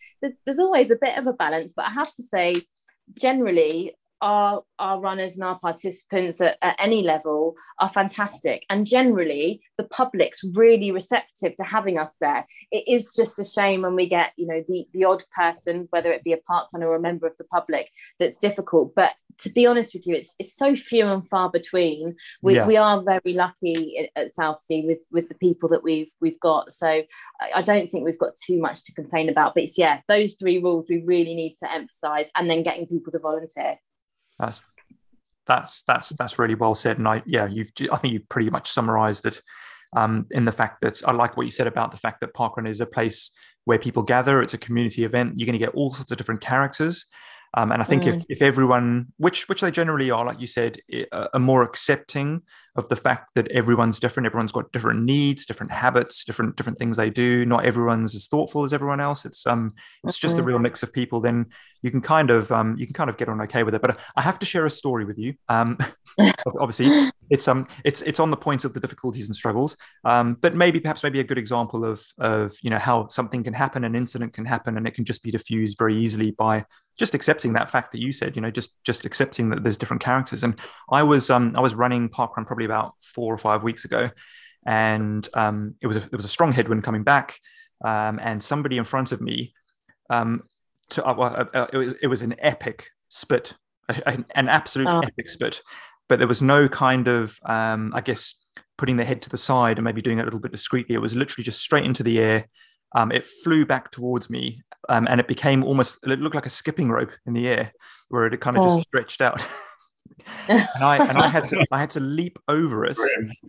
there's always a bit of a balance. But i have to say generally our our runners and our participants at, at, any level are fantastic. And generally the public's really receptive to having us there. It is just a shame when we get you know the the odd person whether it be a park runner or a member of the public that's difficult. But to be honest with you it's, it's so few and far between. We, yeah. we are very lucky at southsea with with the people that we've we've got. So I, I don't think we've got too much to complain about. But it's yeah those three rules we really need to emphasize and then getting people to volunteer that's that's that's that's really well said, and I yeah, you've I think you pretty much summarised it um, in the fact that I like what you said about the fact that Parkrun is a place where people gather. It's a community event. You're going to get all sorts of different characters. Um, and I think mm. if, if everyone, which which they generally are, like you said, are more accepting of the fact that everyone's different, everyone's got different needs, different habits, different different things they do. Not everyone's as thoughtful as everyone else. It's um it's mm-hmm. just a mm-hmm. real mix of people. Then you can kind of um you can kind of get on okay with it. But I have to share a story with you. Um, obviously it's um it's it's on the point of the difficulties and struggles. Um, but maybe perhaps maybe a good example of of you know how something can happen, an incident can happen, and it can just be diffused very easily by just accepting that fact that you said, you know, just just accepting that there's different characters. And I was um I was running parkrun probably about four or five weeks ago, and um it was a, it was a strong headwind coming back, um and somebody in front of me, um to uh, uh, uh it, was, it was an epic spit, an absolute oh. epic spit, but there was no kind of um I guess putting their head to the side and maybe doing it a little bit discreetly. It was literally just straight into the air um, it flew back towards me um, and it became almost it looked like a skipping rope in the air where it kind of oh. just stretched out and I and I had to I had to leap over it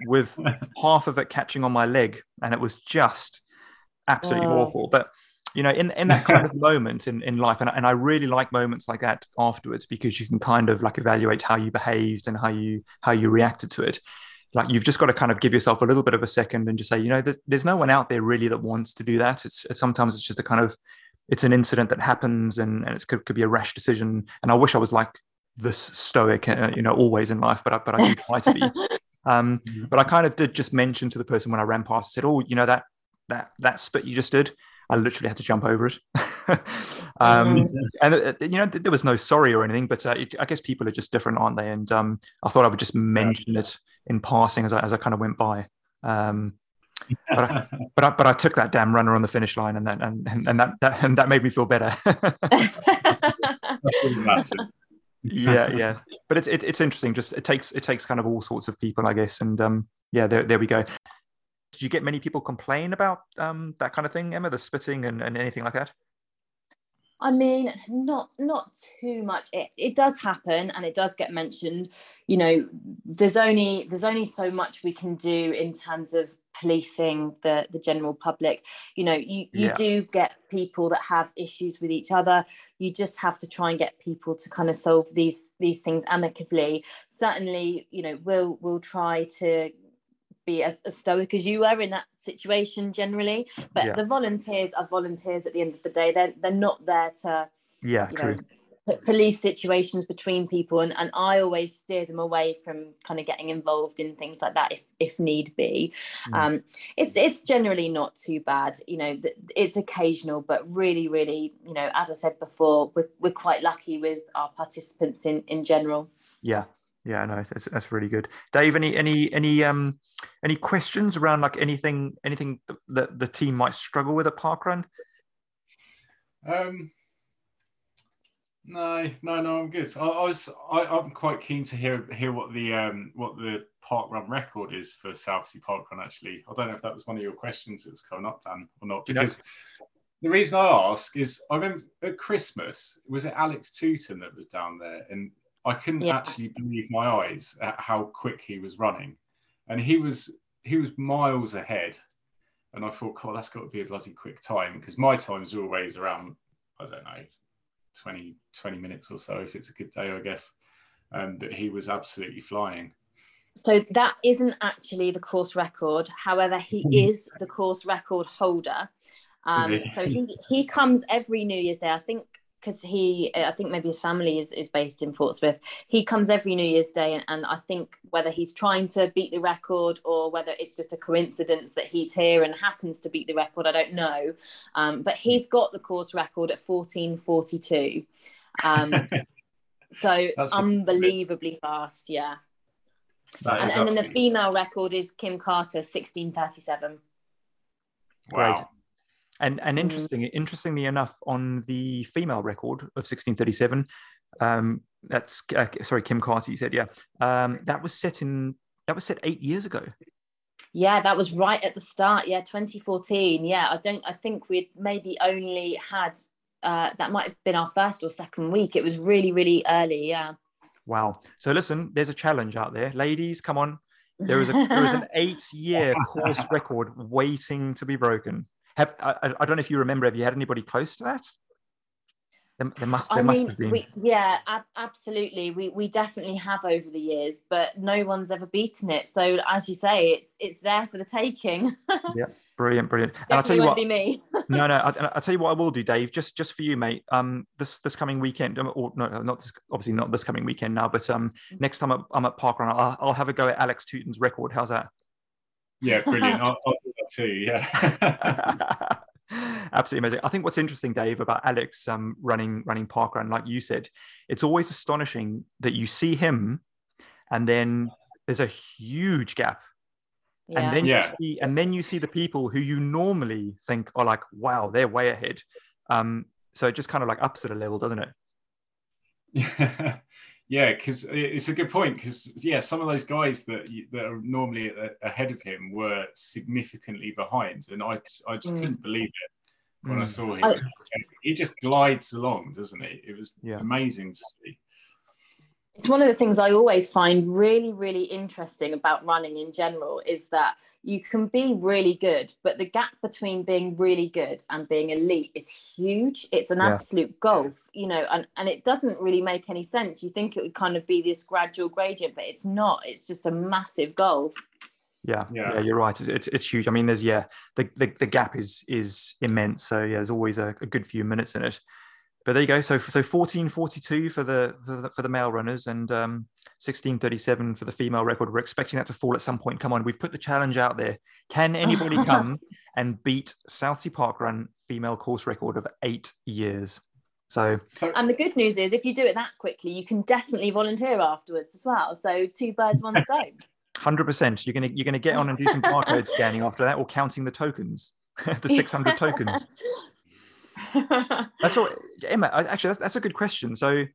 with half of it catching on my leg and it was just absolutely oh. awful. But you know in, in that kind of moment in, in life and, and I really like moments like that afterwards because you can kind of like evaluate how you behaved and how you how you reacted to it. Like you've just got to kind of give yourself a little bit of a second and just say you know there's, there's no one out there really that wants to do that. It's, it's sometimes it's just a kind of it's an incident that happens and, and it could, could be a rash decision. And i wish i was like this stoic uh, you know always in life but i but i do try to be um, mm-hmm. but i kind of did just mention to the person when i ran past said oh you know that that that spit you just did I literally had to jump over it. um, mm-hmm. And uh, you know, there was no sorry or anything, but uh, it, I guess people are just different, aren't they? And um, I thought I would just mention it in passing as I, as I kind of went by. Um, but, I, but I, but I took that damn runner on the finish line, and that and, and that, that and that made me feel better. Yeah, yeah. But it's it, it's interesting. Just it takes it takes kind of all sorts of people, I guess. And um, yeah, there there we go do you get many people complain about um, that kind of thing, Emma, the spitting and, and anything like that? I mean, not not too much. It, it does happen and it does get mentioned. You know, there's only there's only so much we can do in terms of policing the the general public. You know, you you Yeah. do get people that have issues with each other. You just have to try and get people to kind of solve these these things amicably. Certainly, you know, we'll we'll try to be as, as stoic as you were in that situation generally. But Yeah. the volunteers are volunteers at the end of the day. They're, they're not there to Yeah, true. know police situations between people. And, and i always steer them away from kind of getting involved in things like that if if need be. Mm. um it's it's generally not too bad. You know it's occasional but really really you know as i said before we're, we're quite lucky with our participants in in general. Yeah, yeah, no, that's, that's really good. Dave, any any any um any questions around like anything anything that the team might struggle with at parkrun? Um, no, no, no, I'm good. I, I was, I, I'm quite keen to hear hear what the um what the park run record is for Southsea Park Run. Actually, I don't know if that was one of your questions that was coming up, Dan, or not. You know- Because the reason I ask is I remember at Christmas was it Alex Teuten that was down there, and I couldn't Yeah. actually believe my eyes at how quick he was running, and he was he was miles ahead. And I thought, God, that's got to be a bloody quick time because my times are always around, I don't know, 20, 20 minutes or so if it's a good day, I guess. Um, but he was absolutely flying. So that isn't actually the course record. However, he is the course record holder. Um, he? so he he comes every New Year's Day. I think because he, I think maybe his family is, is based in Portsmouth. He comes every New Year's Day, and, and I think whether he's trying to beat the record or whether it's just a coincidence that he's here and happens to beat the record, I don't know. Um, but he's got the course record at fourteen forty two. Um, so That's unbelievably fast, yeah and, and then the female record is Kim Carter, 1637. wow. And and Mm. interesting, interestingly enough, on the female record of 1637, um, that's uh, sorry, Kim Carter. You said, yeah, um, that was set in that was set eight years ago. Yeah, that was right at the start. Yeah, 2014. Yeah, I don't. I think we'd maybe only had uh, that might have been our first or second week. It was really, really early. Yeah. Wow. So listen, there's a challenge out there, ladies. Come on, there is a there is an eight-year course record waiting to be broken. Have I, I- I don't know if you remember. Have you had anybody close to that? There, there must there I must mean, have been. we, yeah, ab- absolutely. We we definitely have over the years, but no one's ever beaten it. So as you say, it's it's there for the taking. yeah, Brilliant, brilliant. And I'll tell you won't what. be me. no, no. I, I'll tell you what I will do, Dave. Just, just for you, mate. Um, this this coming weekend, um, or no, not this, obviously not this coming weekend now, but um, Mm. next time I'm, I'm at Parkrun, I'll, I'll have a go at Alex Teuten's record. How's that? Yeah, brilliant. I'll, I'll do that too. Yeah. Absolutely amazing. I think what's interesting, Dave, about Alex um, running running parkrun, like you said, it's always astonishing that you see him, and then there's a huge gap, Yeah. and then Yeah. you see, and then you see the people who you normally think are like, wow, they're way ahead. Um, so it just kind of like ups it a level, doesn't it? Yeah, yeah, because it's a good point. Because yeah, some of those guys that that are normally ahead of him were significantly behind, and I I just Mm. couldn't believe it when I Mm. saw him. I- he just glides along, doesn't he? It was Yeah. amazing to see. It's one of the things I always find really, really interesting about running in general is that you can be really good, but the gap between being really good and being elite is huge. It's an Yeah. absolute gulf, you know, and, and it doesn't really make any sense. You think it would kind of be this gradual gradient, but it's not. It's just a massive gulf. Yeah, yeah, Yeah. you're right. It's, it's it's huge. I mean, there's yeah, the the, the gap is is immense. So yeah, there's always a, a good few minutes in it. But there you go. So so 1442 for the for the, for the male runners and um 1637 for the female record. We're expecting that to fall at some point. Come on, we've put the challenge out there. Can anybody come and beat Southsea Park Run female course record of eight years? So So And the good news is, if you do it that quickly, you can definitely volunteer afterwards as well. So two birds, one stone. hundred percent. You're gonna you're gonna get on and do some barcode scanning after that, or counting the tokens, the 600 tokens. That's all, Emma. Actually, that's, that's a good question. So,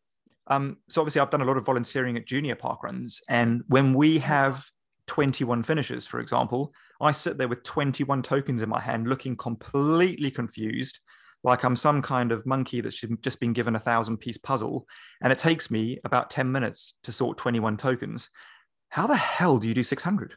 um, so obviously, I've done a lot of volunteering at junior park runs, and when we have 21 finishes, for example, I sit there with 21 tokens in my hand, looking completely confused. like I'm some kind of monkey that's just been given a thousand piece puzzle, and it takes me about 10 minutes to sort 21 tokens. How the hell do you do 600?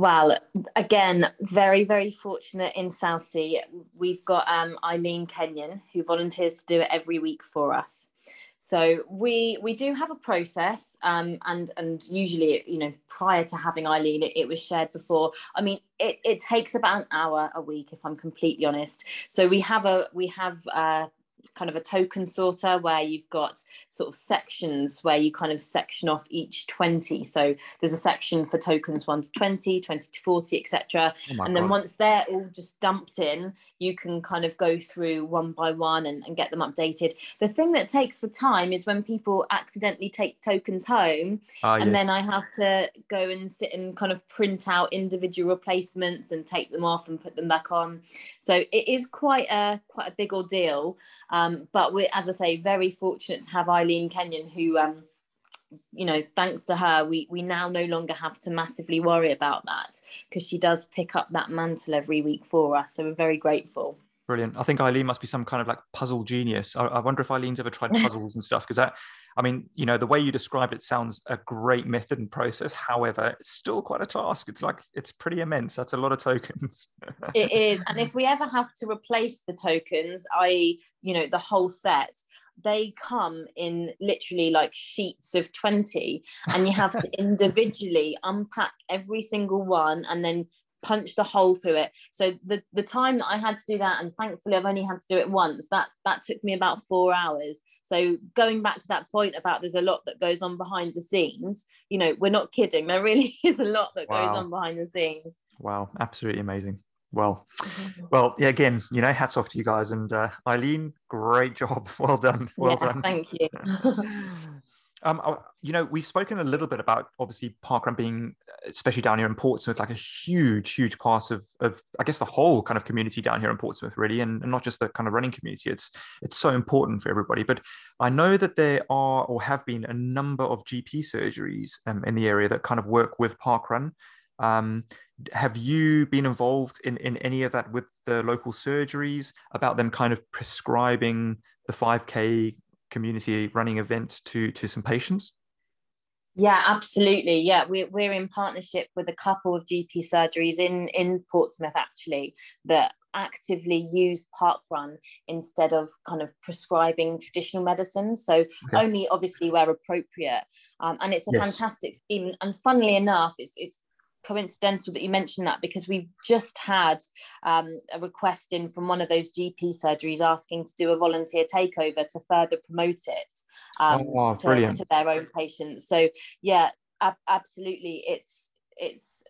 Well, again, very, very fortunate in Southsea. We've got um, Eileen Kenyon who volunteers to do it every week for us. So we we do have a process, um, and and usually, you know, prior to having Eileen, it, it, was shared before. I mean, it, it takes about an hour a week, if I'm completely honest. So we have a we have uh, kind of a token sorter where you've got sort of sections where you kind of section off each 20 so there's a section for tokens 1 to 20 20 to 40 etc oh and then God. once they're all just dumped in you can kind of go through one by one and, and get them updated. The thing that takes the time is when people accidentally take tokens home ah, and yes. then i have to go and sit and kind of print out individual replacements and take them off and put them back on. So it is quite a quite a big ordeal um, but we're, as I say, very fortunate to have Eileen Kenyon, who, um, you know, thanks to her, we we now no longer have to massively worry about that because she does pick up that mantle every week for us. So we're very grateful. Brilliant. I think Eileen must be some kind of like puzzle genius. I, I wonder if Eileen's ever tried puzzles and stuff because that, I mean, you know, the way you described it sounds a great method and process. However, it's still quite a task. It's like it's pretty immense. That's a lot of tokens. it is, and if we ever have to replace the tokens, i.e., you know, the whole set, they come in literally like sheets of 20 and you have to individually unpack every single one and then punch the hole through it. So the the time that i had to do that and thankfully i've only had to do it once that that took me about four hours. So going back to that point about there's a lot that goes on behind the scenes you know we're not kidding. There really is a lot that wow. goes on behind the scenes. Wow absolutely amazing. Well well yeah again you know hats off to you guys and uh, eileen great job. Well done well yeah, done. thank you Um, uh, you know, we've spoken a little bit about obviously parkrun being, especially down here in Portsmouth, like a huge, huge part of, of I guess the whole kind of community down here in Portsmouth, really, and, and not just the kind of running community. It's it's so important for everybody. But I know that there are or have been a number of GP surgeries um, in the area that kind of work with parkrun. Um, have you been involved in, in any of that with the local surgeries about them kind of prescribing the 5K community running events to to some patients? Yeah, absolutely. Yeah, we're, we're in partnership with a couple of GP surgeries in, in Portsmouth actually that actively use parkrun instead of kind of prescribing traditional medicine. So okay. only obviously where appropriate. Um, and it's a yes. fantastic scheme. And funnily enough, it's, it's coincidental that you mentioned that because we've just had um, a request in from one of those GP surgeries asking to do a volunteer takeover to further promote it um, oh, to, to, their own patients. So yeah, ab- absolutely, it's it's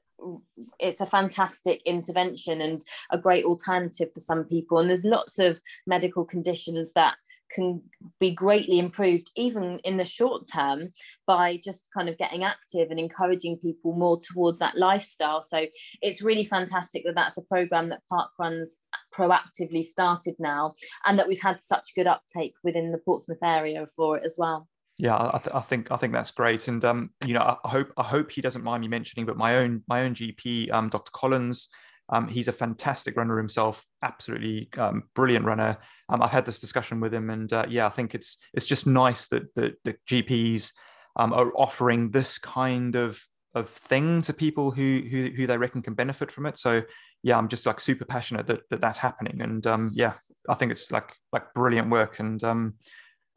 it's a fantastic intervention and a great alternative for some people. And there's lots of medical conditions that can be greatly improved even in the short term by just kind of getting active and encouraging people more towards that lifestyle so it's really fantastic that that's a program that parkrun's proactively started now and that we've had such good uptake within the portsmouth area for it as well yeah, I, th- I, think I think that's great, and um, you know, I hope I hope he doesn't mind me mentioning, but my own my own GP, um, Dr. Collins, um, he's a fantastic runner himself, absolutely um, brilliant runner. Um, I've had this discussion with him, and uh, yeah, I think it's it's just nice that the, the GPs um, are offering this kind of of thing to people who, who who they reckon can benefit from it. So yeah, I'm just like super passionate that, that that's happening, and um, yeah, I think it's like like brilliant work. And um,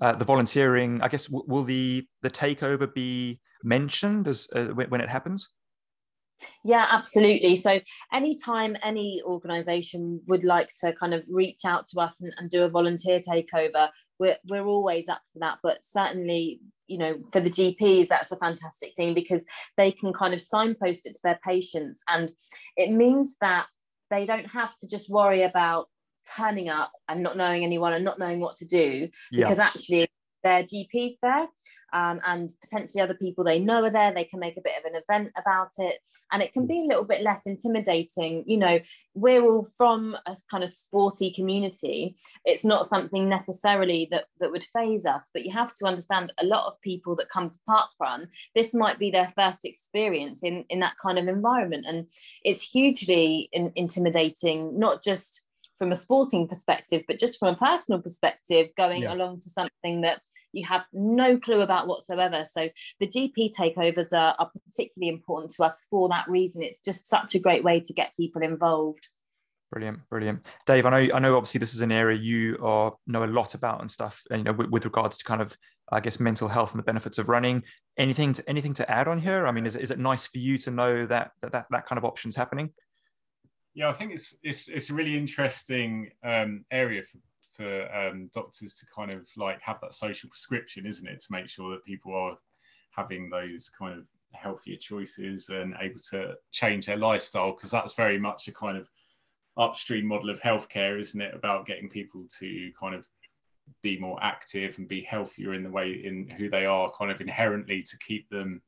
uh, the volunteering, I guess, w- will the the takeover be mentioned as uh, when it happens? Yeah, absolutely. So, anytime any organisation would like to kind of reach out to us and, and, do a volunteer takeover, we're, we're always up for that. But certainly, you know, for the GPs, that's a fantastic thing because they can kind of signpost it to their patients. And it means that they don't have to just worry about turning up and not knowing anyone and not knowing what to do because actually their GPs there um, and potentially other people they know are there. They can make a bit of an event about it and it can be a little bit less intimidating. You know, we're all from a kind of sporty community. It's not something necessarily that, that would faze us, but you have to understand a lot of people that come to Parkrun, this might be their first experience in, in that kind of environment. And it's hugely in, intimidating, not just from a sporting perspective, but just from a personal perspective, going Yeah. along to something that you have no clue about whatsoever. So the GP takeovers are, are particularly important to us for that reason. It's just such a great way to get people involved. Brilliant, brilliant, Dave. I know, I know. Obviously, this is an area you are know a lot about and stuff. And you know, with, with regards to kind of, I guess, mental health and the benefits of running. Anything to anything to add on here? I mean, is, it- is it nice for you to know that that that, that kind of options happening? Yeah, I think it's it's it's a really interesting um, area for for um, doctors to kind of like have that social prescription, isn't it, to make sure that people are having those kind of healthier choices and able to change their lifestyle because that's very much a kind of upstream model of healthcare, isn't it, about getting people to kind of be more active and be healthier in the way in who they are, kind of inherently to keep them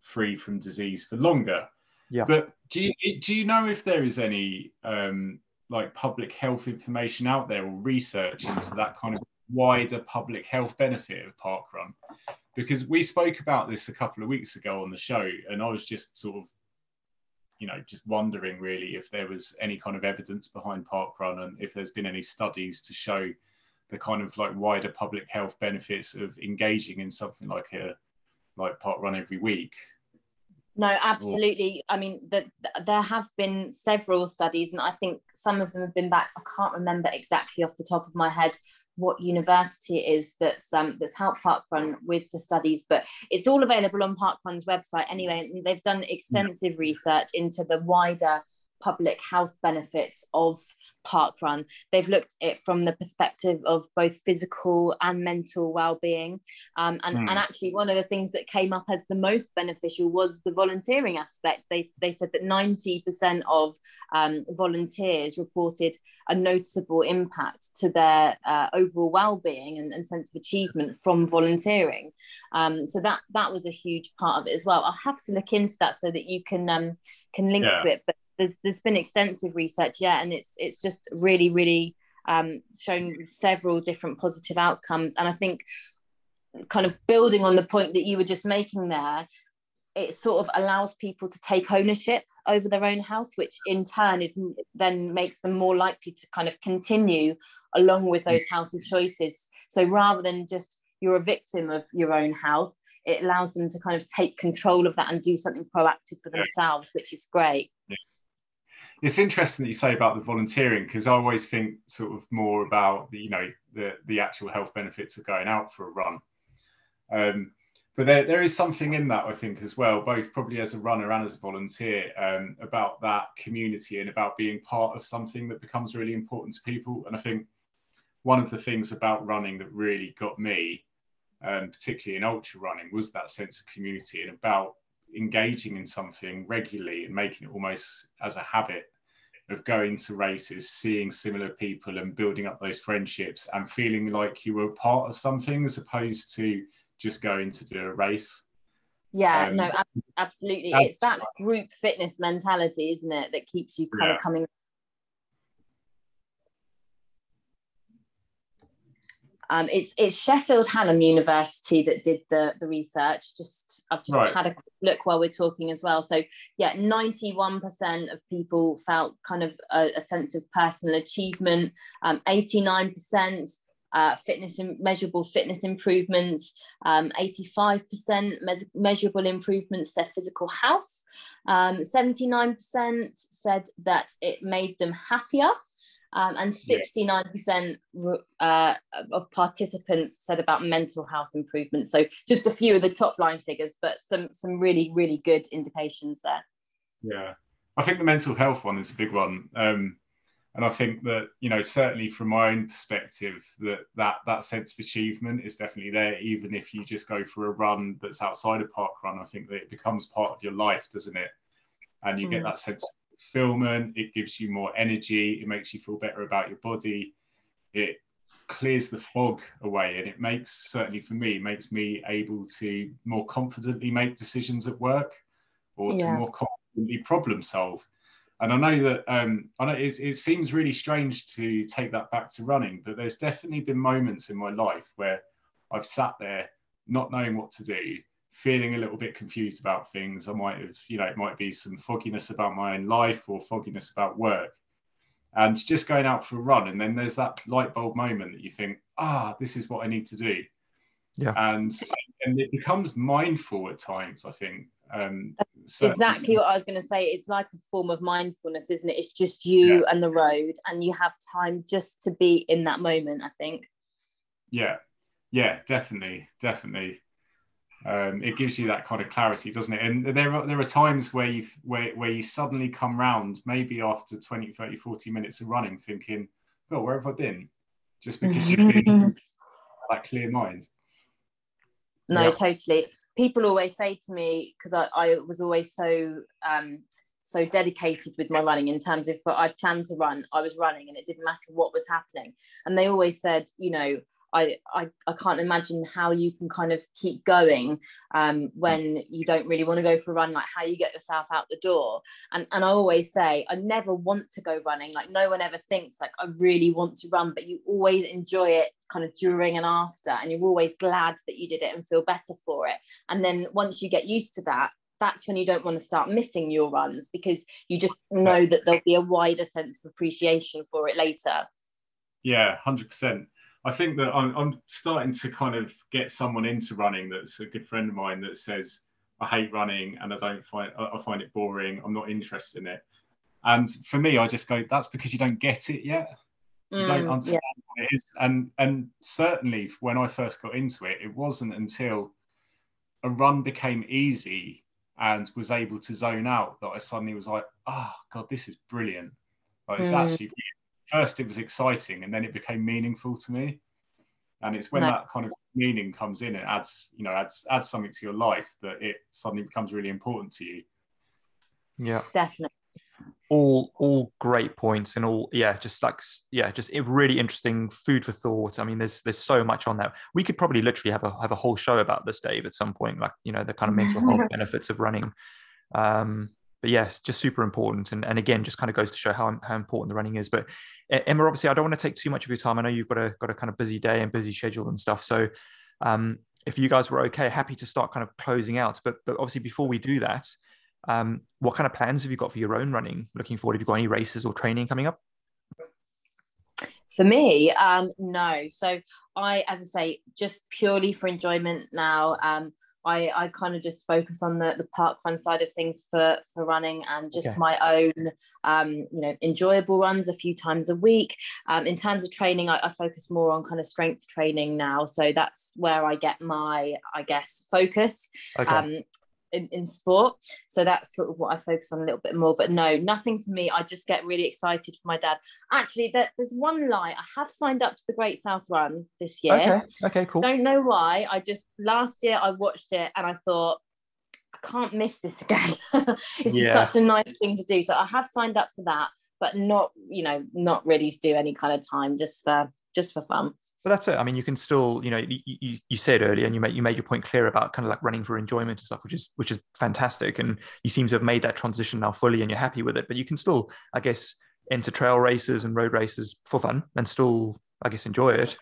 free from disease for longer. Yeah. But do you do you know if there is any um, like public health information out there or research into that kind of wider public health benefit of parkrun? Because we spoke about this a couple of weeks ago on the show, and I was just sort of, you know, just wondering really if there was any kind of evidence behind parkrun and if there's been any studies to show the kind of like wider public health benefits of engaging in something like a like parkrun every week. No, absolutely. I mean, the, the- there have been several studies, and I think some of them have been backed. I can't remember exactly off the top of my head what university it is that's um, that's helped Parkrun with the studies, but it's all available on Parkrun's website anyway. And they've done extensive research into the wider public health benefits of Parkrun. They've looked at it from the perspective of both physical and mental well-being. Um, and, Hmm. and actually, one of the things that came up as the most beneficial was the volunteering aspect. They, they said that 90% of um, volunteers reported a noticeable impact to their uh, overall well-being and, and sense of achievement from volunteering. Um, so that that was a huge part of it as well. I'll have to look into that so that you can um, can link Yeah. to it. But there's there's been extensive research, yeah, and it's it's just really really um, shown several different positive outcomes. And I think kind of building on the point that you were just making there, it sort of allows people to take ownership over their own health, which in turn is then makes them more likely to kind of continue along with those healthy choices. So rather than just you're a victim of your own health, it allows them to kind of take control of that and do something proactive for Yeah. themselves, which is great. It's interesting that you say about the volunteering because I always think sort of more about the you know the the actual health benefits of going out for a run. Um, but there, there is something in that I think as well, both probably as a runner and as a volunteer, um, about that community and about being part of something that becomes really important to people. And I think one of the things about running that really got me, um, particularly in ultra running, was that sense of community and about engaging in something regularly and making it almost as a habit of going to races, seeing similar people and building up those friendships and feeling like you were part of something as opposed to just going to do a race. Yeah, Um, no, absolutely. It's that group fitness mentality, isn't it, that keeps you kind Yeah. of coming. Um, it's it's Sheffield Hallam University that did the the research. Just I've just Right. had a look while we're talking as well. So yeah, ninety one percent of people felt kind of a, a sense of personal achievement. Um, Eighty nine percent uh, fitness and measurable fitness improvements. Um, 85% mes- measurable improvements to their physical health. Um, 79% said that it made them happier. Um, and 69% uh, of participants said about mental health improvements. So just a few of the top line figures, but some some really really good indications there. Yeah, I think the mental health one is a big one, um, and I think that you know certainly from my own perspective that that that sense of achievement is definitely there. Even if you just go for a run that's outside a park run, I think that it becomes part of your life, doesn't it? And you get Mm. that sense of fulfillment. It gives you more energy. It makes you feel better about your body. It clears the fog away, and it makes certainly for me makes me able to more confidently make decisions at work or to more confidently problem solve. And I know that um, I know it's, it seems really strange to take that back to running, but there's definitely been moments in my life where I've sat there not knowing what to do, feeling a little bit confused about things. I might have, you know, it might be some fogginess about my own life or fogginess about work. and just going out for a run and then there's that light bulb moment that you think ah this is what i need to do. Yeah. And and it becomes mindful at times i think um exactly what i was going to say. It's like a form of mindfulness isn't it? It's just you yeah. and the road and you have time just to be in that moment i think. Yeah. Yeah definitely definitely um, it gives you that kind of clarity, doesn't it? And there are, there are times where you where, where you suddenly come round, maybe after 20, 30, 40 minutes of running, thinking, "Oh, where have I been?" Just because you've been that clear mind. No, yeah. totally. People always say to me because I, I was always so um, so dedicated with my running in terms of I planned to run, I was running, and it didn't matter what was happening. And they always said, you know, I, I, I can't imagine how you can kind of keep going um, when you don't really want to go for a run, like how you get yourself out the door. And, and I always say, I never want to go running. Like no one ever thinks like I really want to run, but you always enjoy it kind of during and after. And you're always glad that you did it and feel better for it. And then once you get used to that, that's when you don't want to start missing your runs because you just know that there'll be a wider sense of appreciation for it later. Yeah, 100%. I think that I'm, I'm starting to kind of get someone into running that's a good friend of mine that says, I hate running and I don't find I find it boring. I'm not interested in it. And for me, I just go, that's because you don't get it yet. You mm, don't understand yeah. what it is. And and certainly when I first got into it, it wasn't until a run became easy and was able to zone out that I suddenly was like, oh god, this is brilliant. Like, it's mm. actually first it was exciting and then it became meaningful to me. And it's when no. that kind of meaning comes in it adds you know adds adds something to your life that it suddenly becomes really important to you. Yeah. Definitely. All all great points and all yeah just like yeah just really interesting food for thought. I mean there's there's so much on that we could probably literally have a have a whole show about this dave at some point like you know the kind of mental health benefits of running. Um but yes just super important and, and again just kind of goes to show how, how important the running is but Emma, obviously, I don't want to take too much of your time. I know you've got a got a kind of busy day and busy schedule and stuff. So, um, if you guys were okay, happy to start kind of closing out. But but obviously, before we do that, um, what kind of plans have you got for your own running? Looking forward, have you got any races or training coming up? For me, um, no. So I, as I say, just purely for enjoyment now. Um, I, I kind of just focus on the, the park run side of things for, for running and just okay. my own, um, you know, enjoyable runs a few times a week. Um, in terms of training, I, I, focus more on kind of strength training now. So that's where I get my, I guess, focus. Okay. Um, in, in sport. So that's sort of what I focus on a little bit more. But no, nothing for me. I just get really excited for my dad. Actually, there, there's one lie. I have signed up to the Great South Run this year. Okay. Okay. Cool. Don't know why. I just last year I watched it and I thought I can't miss this again. it's yeah. just such a nice thing to do. So I have signed up for that, but not you know not ready to do any kind of time just for just for fun but that's it. I mean, you can still, you know, you, you, you said earlier, and you made you made your point clear about kind of like running for enjoyment and stuff, which is which is fantastic. And you seem to have made that transition now fully, and you're happy with it. But you can still, I guess, enter trail races and road races for fun, and still, I guess, enjoy it.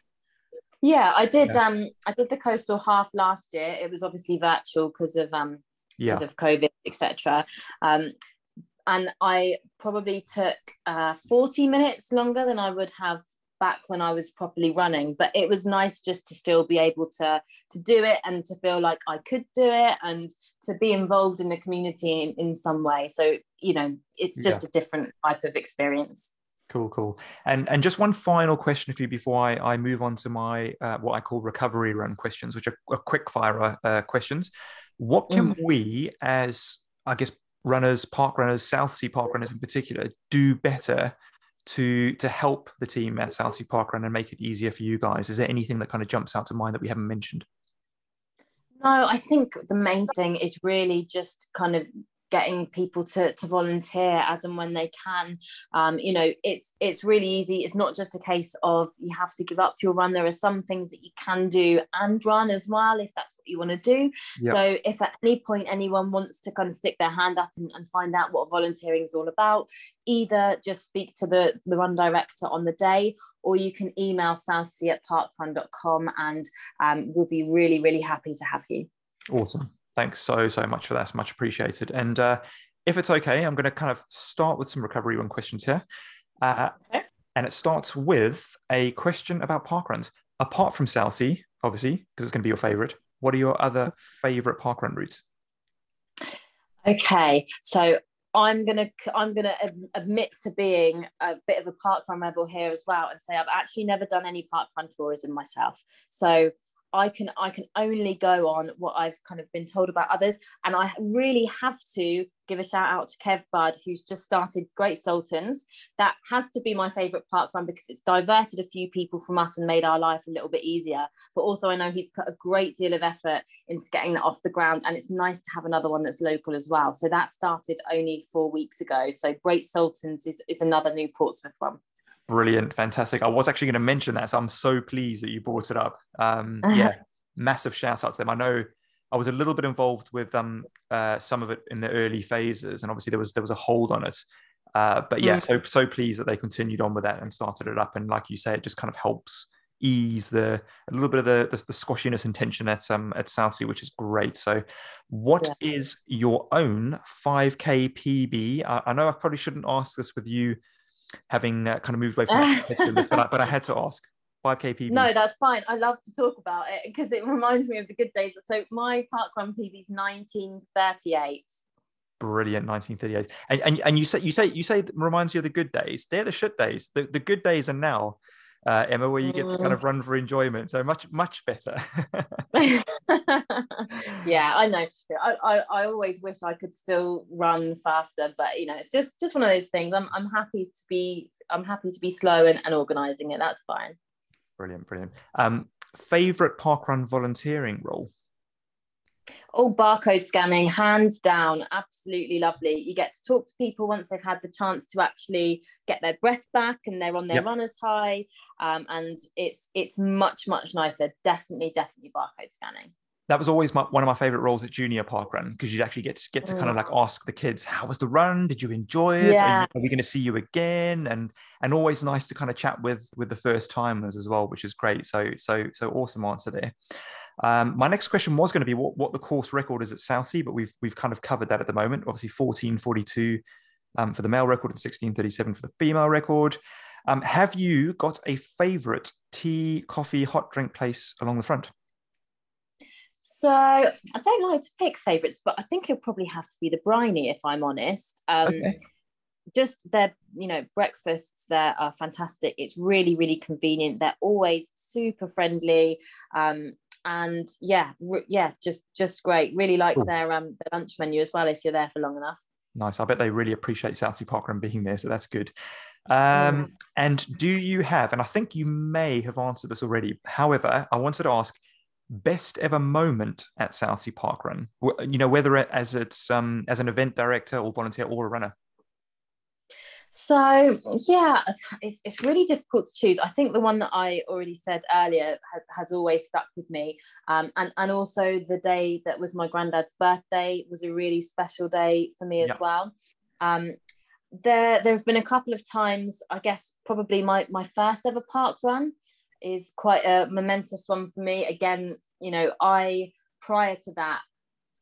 Yeah, I did. Yeah. Um, I did the coastal half last year. It was obviously virtual because of um because yeah. of COVID, etc. Um, and I probably took uh, 40 minutes longer than I would have back when I was properly running. But it was nice just to still be able to to do it and to feel like I could do it and to be involved in the community in, in some way. So you know, it's just yeah. a different type of experience. Cool, cool. And and just one final question for you before I, I move on to my uh, what I call recovery run questions, which are, are quick fire uh, questions. What can mm. we, as I guess runners, park runners, Southsea park runners in particular, do better to to help the team at Southsea Parkrun and make it easier for you guys? Is there anything that kind of jumps out to mind that we haven't mentioned? No, I think the main thing is really just kind of getting people to, to volunteer as and when they can. Um, you know it's it's really easy. It's not just a case of you have to give up your run. There are some things that you can do and run as well if that's what you want to do. Yep. so if at any point anyone wants to kind of stick their hand up and, and find out what volunteering is all about either just speak to the, the run director on the day or you can email southsea at parkrun.com and um, we'll be really really happy to have you. Awesome Thanks so, so much for that. Much appreciated. And uh, if it's okay, I'm going to kind of start with some recovery run questions here. Uh, okay. And it starts with a question about parkruns. Apart from Southsea, obviously, because it's going to be your favorite, what are your other favorite parkrun routes? Okay, so I'm gonna I'm gonna admit to being a bit of a parkrun rebel here as well, and say I've actually never done any parkrun tourism myself. So I can I can only go on what I've kind of been told about others, and I really have to give a shout out to Kev Bud, who's just started Great Salterns. That has to be my favourite park run because it's diverted a few people from us and made our life a little bit easier. But also, I know he's put a great deal of effort into getting that off the ground, and it's nice to have another one that's local as well. So that started only four weeks ago. So Great Salterns is, is another new Portsmouth one. Brilliant, fantastic. I was actually going to mention that, so I'm so pleased that you brought it up. Um, yeah, massive shout out to them. I know I was a little bit involved with um, uh, some of it in the early phases, and obviously there was there was a hold on it. Uh, but yeah, mm. so so pleased that they continued on with that and started it up. And like you say, it just kind of helps ease the a little bit of the the, the squashiness and tension at um at Southsea, which is great. So, what yeah. is your own 5k PB? I, I know I probably shouldn't ask this with you having uh, kind of moved away from this, but I, but I had to ask. 5k PB. No, that's fine. I love to talk about it because it reminds me of the good days. So my park run PB is 1938. Brilliant, 1938. And, and and you say you say you say it reminds you of the good days. They're the shit days. The the good days are now uh, Emma, where you get to kind of mm. run for enjoyment. So much, much better. yeah, I know. I, I, I, always wish I could still run faster, but you know, it's just just one of those things. I'm I'm happy to be I'm happy to be slow and, and organizing it. That's fine. Brilliant, brilliant. Um, favorite parkrun volunteering role? Oh, barcode scanning, hands down, absolutely lovely. You get to talk to people once they've had the chance to actually get their breath back and they're on their yep. runner's high. Um, and it's it's much, much nicer. Definitely, definitely barcode scanning. That was always my, one of my favorite roles at junior park run because you'd actually get to get to mm. kind of like ask the kids, "How was the run? Did you enjoy it? Yeah. Are, you, are we going to see you again?" And and always nice to kind of chat with with the first timers as well, which is great. So so so awesome answer there. Um, my next question was going to be what, what the course record is at Southsea, but we've we've kind of covered that at the moment. Obviously, 1442 um, for the male record and 1637 for the female record. Um, have you got a favorite tea, coffee, hot drink place along the front? So I don't like to pick favorites, but I think it'll probably have to be the briny if I'm honest. Um, okay. Just their, you know, breakfasts there are fantastic. It's really, really convenient. They're always super friendly. Um, and yeah re- yeah just just great. Really like cool. their um their lunch menu as well if you're there for long enough. Nice. I bet they really appreciate southsea parkrun being there so that's good. Um and do you have and i think you may have answered this already however i wanted to ask best ever moment at southsea parkrun you know whether it, as it's um as an event director or volunteer or a runner so yeah, it's, it's really difficult to choose. I think the one that I already said earlier has, has always stuck with me. Um, and, and also the day that was my granddad's birthday was a really special day for me as yeah. well. Um, there, there have been a couple of times, I guess probably my, my first ever park run is quite a momentous one for me. Again, you know, I, prior to that,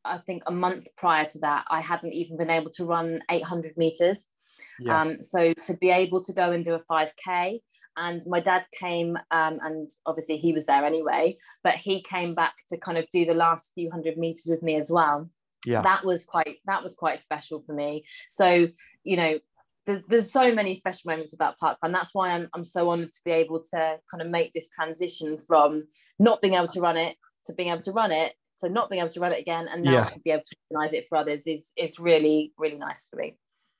I think a month prior to that, I hadn't even been able to run 800 meters. Yeah. Um, so to be able to go and do a 5K, and my dad came, um, and obviously he was there anyway, but he came back to kind of do the last few hundred meters with me as well. Yeah, that was quite that was quite special for me. So you know, there's so many special moments about parkrun. That's why I'm I'm so honoured to be able to kind of make this transition from not being able to run it to being able to run it so not being able to run it again and now yeah. to be able to organize it for others is is really really nice for me.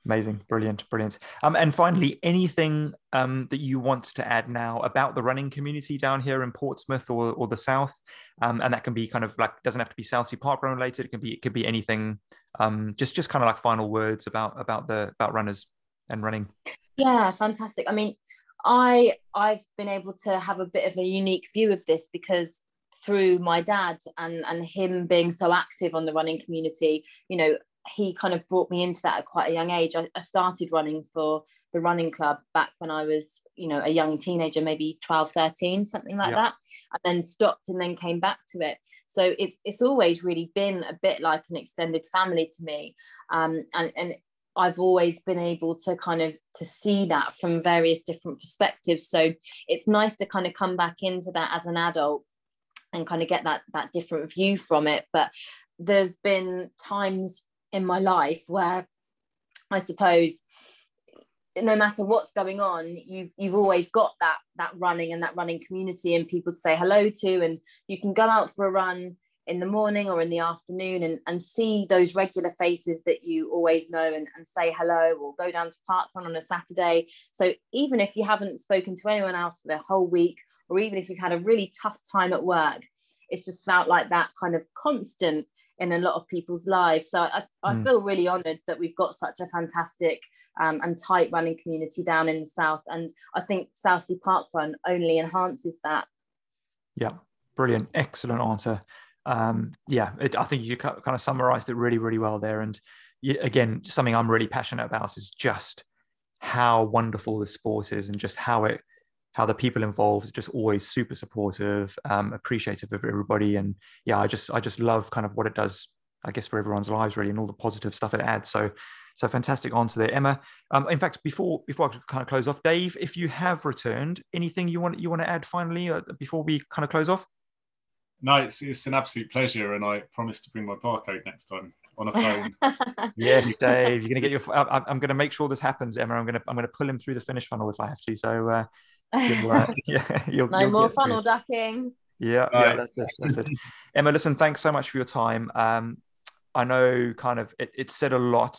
Amazing. Brilliant. Brilliant. Um, and finally anything um, that you want to add now about the running community down here in portsmouth or, or the south? Um, and that can be kind of like doesn't have to be southsea park run related. It can be it could be anything um, just just kind of like final words about about the about runners and running. Yeah fantastic. I mean i i've been able to have a bit of a unique view of this because through my dad and and him being so active on the running community you know he kind of brought me into that at quite a young age I, I, started running for the running club back when i was you know a young teenager maybe 12 13 something like yeah. that and then stopped and then came back to it so it's it's always really been a bit like an extended family to me um, and and I've always been able to kind of to see that from various different perspectives. So it's nice to kind of come back into that as an adult and kind of get that that different view from it. But there've been times in my life where I suppose no matter what's going on you've you've always got that that running and that running community and people to say hello to and you can go out for a run in the morning or in the afternoon and, and see those regular faces that you always know and, and say hello or go down to park run on a saturday so even if you haven't spoken to anyone else for the whole week or even if you've had a really tough time at work it's just felt like that kind of constant in a lot of people's lives. So I, I mm. feel really honoured that we've got such a fantastic um, and tight running community down in the south, and I think Southsea Park Run only enhances that. Yeah, brilliant, excellent answer. Um, yeah, it, I think you kind of summarised it really, really well there. And again, something I'm really passionate about is just how wonderful the sport is, and just how it how the people involved are just always super supportive, um, appreciative of everybody, and yeah, I just I just love kind of what it does, I guess, for everyone's lives really, and all the positive stuff it adds. So, so fantastic answer there, Emma. Um, in fact, before before I kind of close off, Dave, if you have returned, anything you want you want to add finally uh, before we kind of close off? No, it's, it's an absolute pleasure, and I promise to bring my barcode next time on a phone. yes, Dave, you're gonna get your. I, am gonna make sure this happens, Emma. I'm gonna I'm gonna pull him through the finish funnel if I have to. So uh, you'll, uh, yeah, you'll, no you'll more funnel through. ducking. Yeah, yeah, that's it. That's it. Emma, listen, thanks so much for your time. Um, I know kind of it, it said a lot,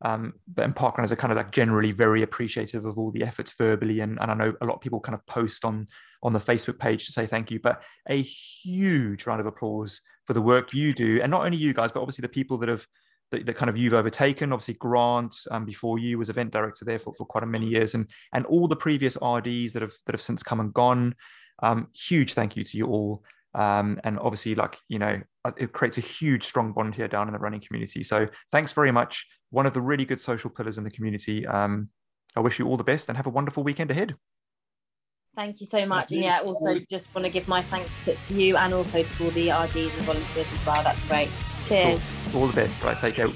um, but in parkrunners are kind of like generally very appreciative of all the efforts verbally, and, and I know a lot of people kind of post on on the Facebook page to say thank you. But a huge round of applause for the work you do, and not only you guys, but obviously the people that have that, that kind of you've overtaken. Obviously, Grant um, before you was event director there for, for quite a many years, and and all the previous RDs that have that have since come and gone. Um, huge thank you to you all. Um, and obviously, like you know, uh, it creates a huge, strong bond here down in the running community. So thanks very much. One of the really good social pillars in the community. Um, I wish you all the best and have a wonderful weekend ahead. Thank you so much. And yeah, also just want to give my thanks to, to you and also to all the RDs and volunteers as well. That's great. Cheers. All the best. Right, take care.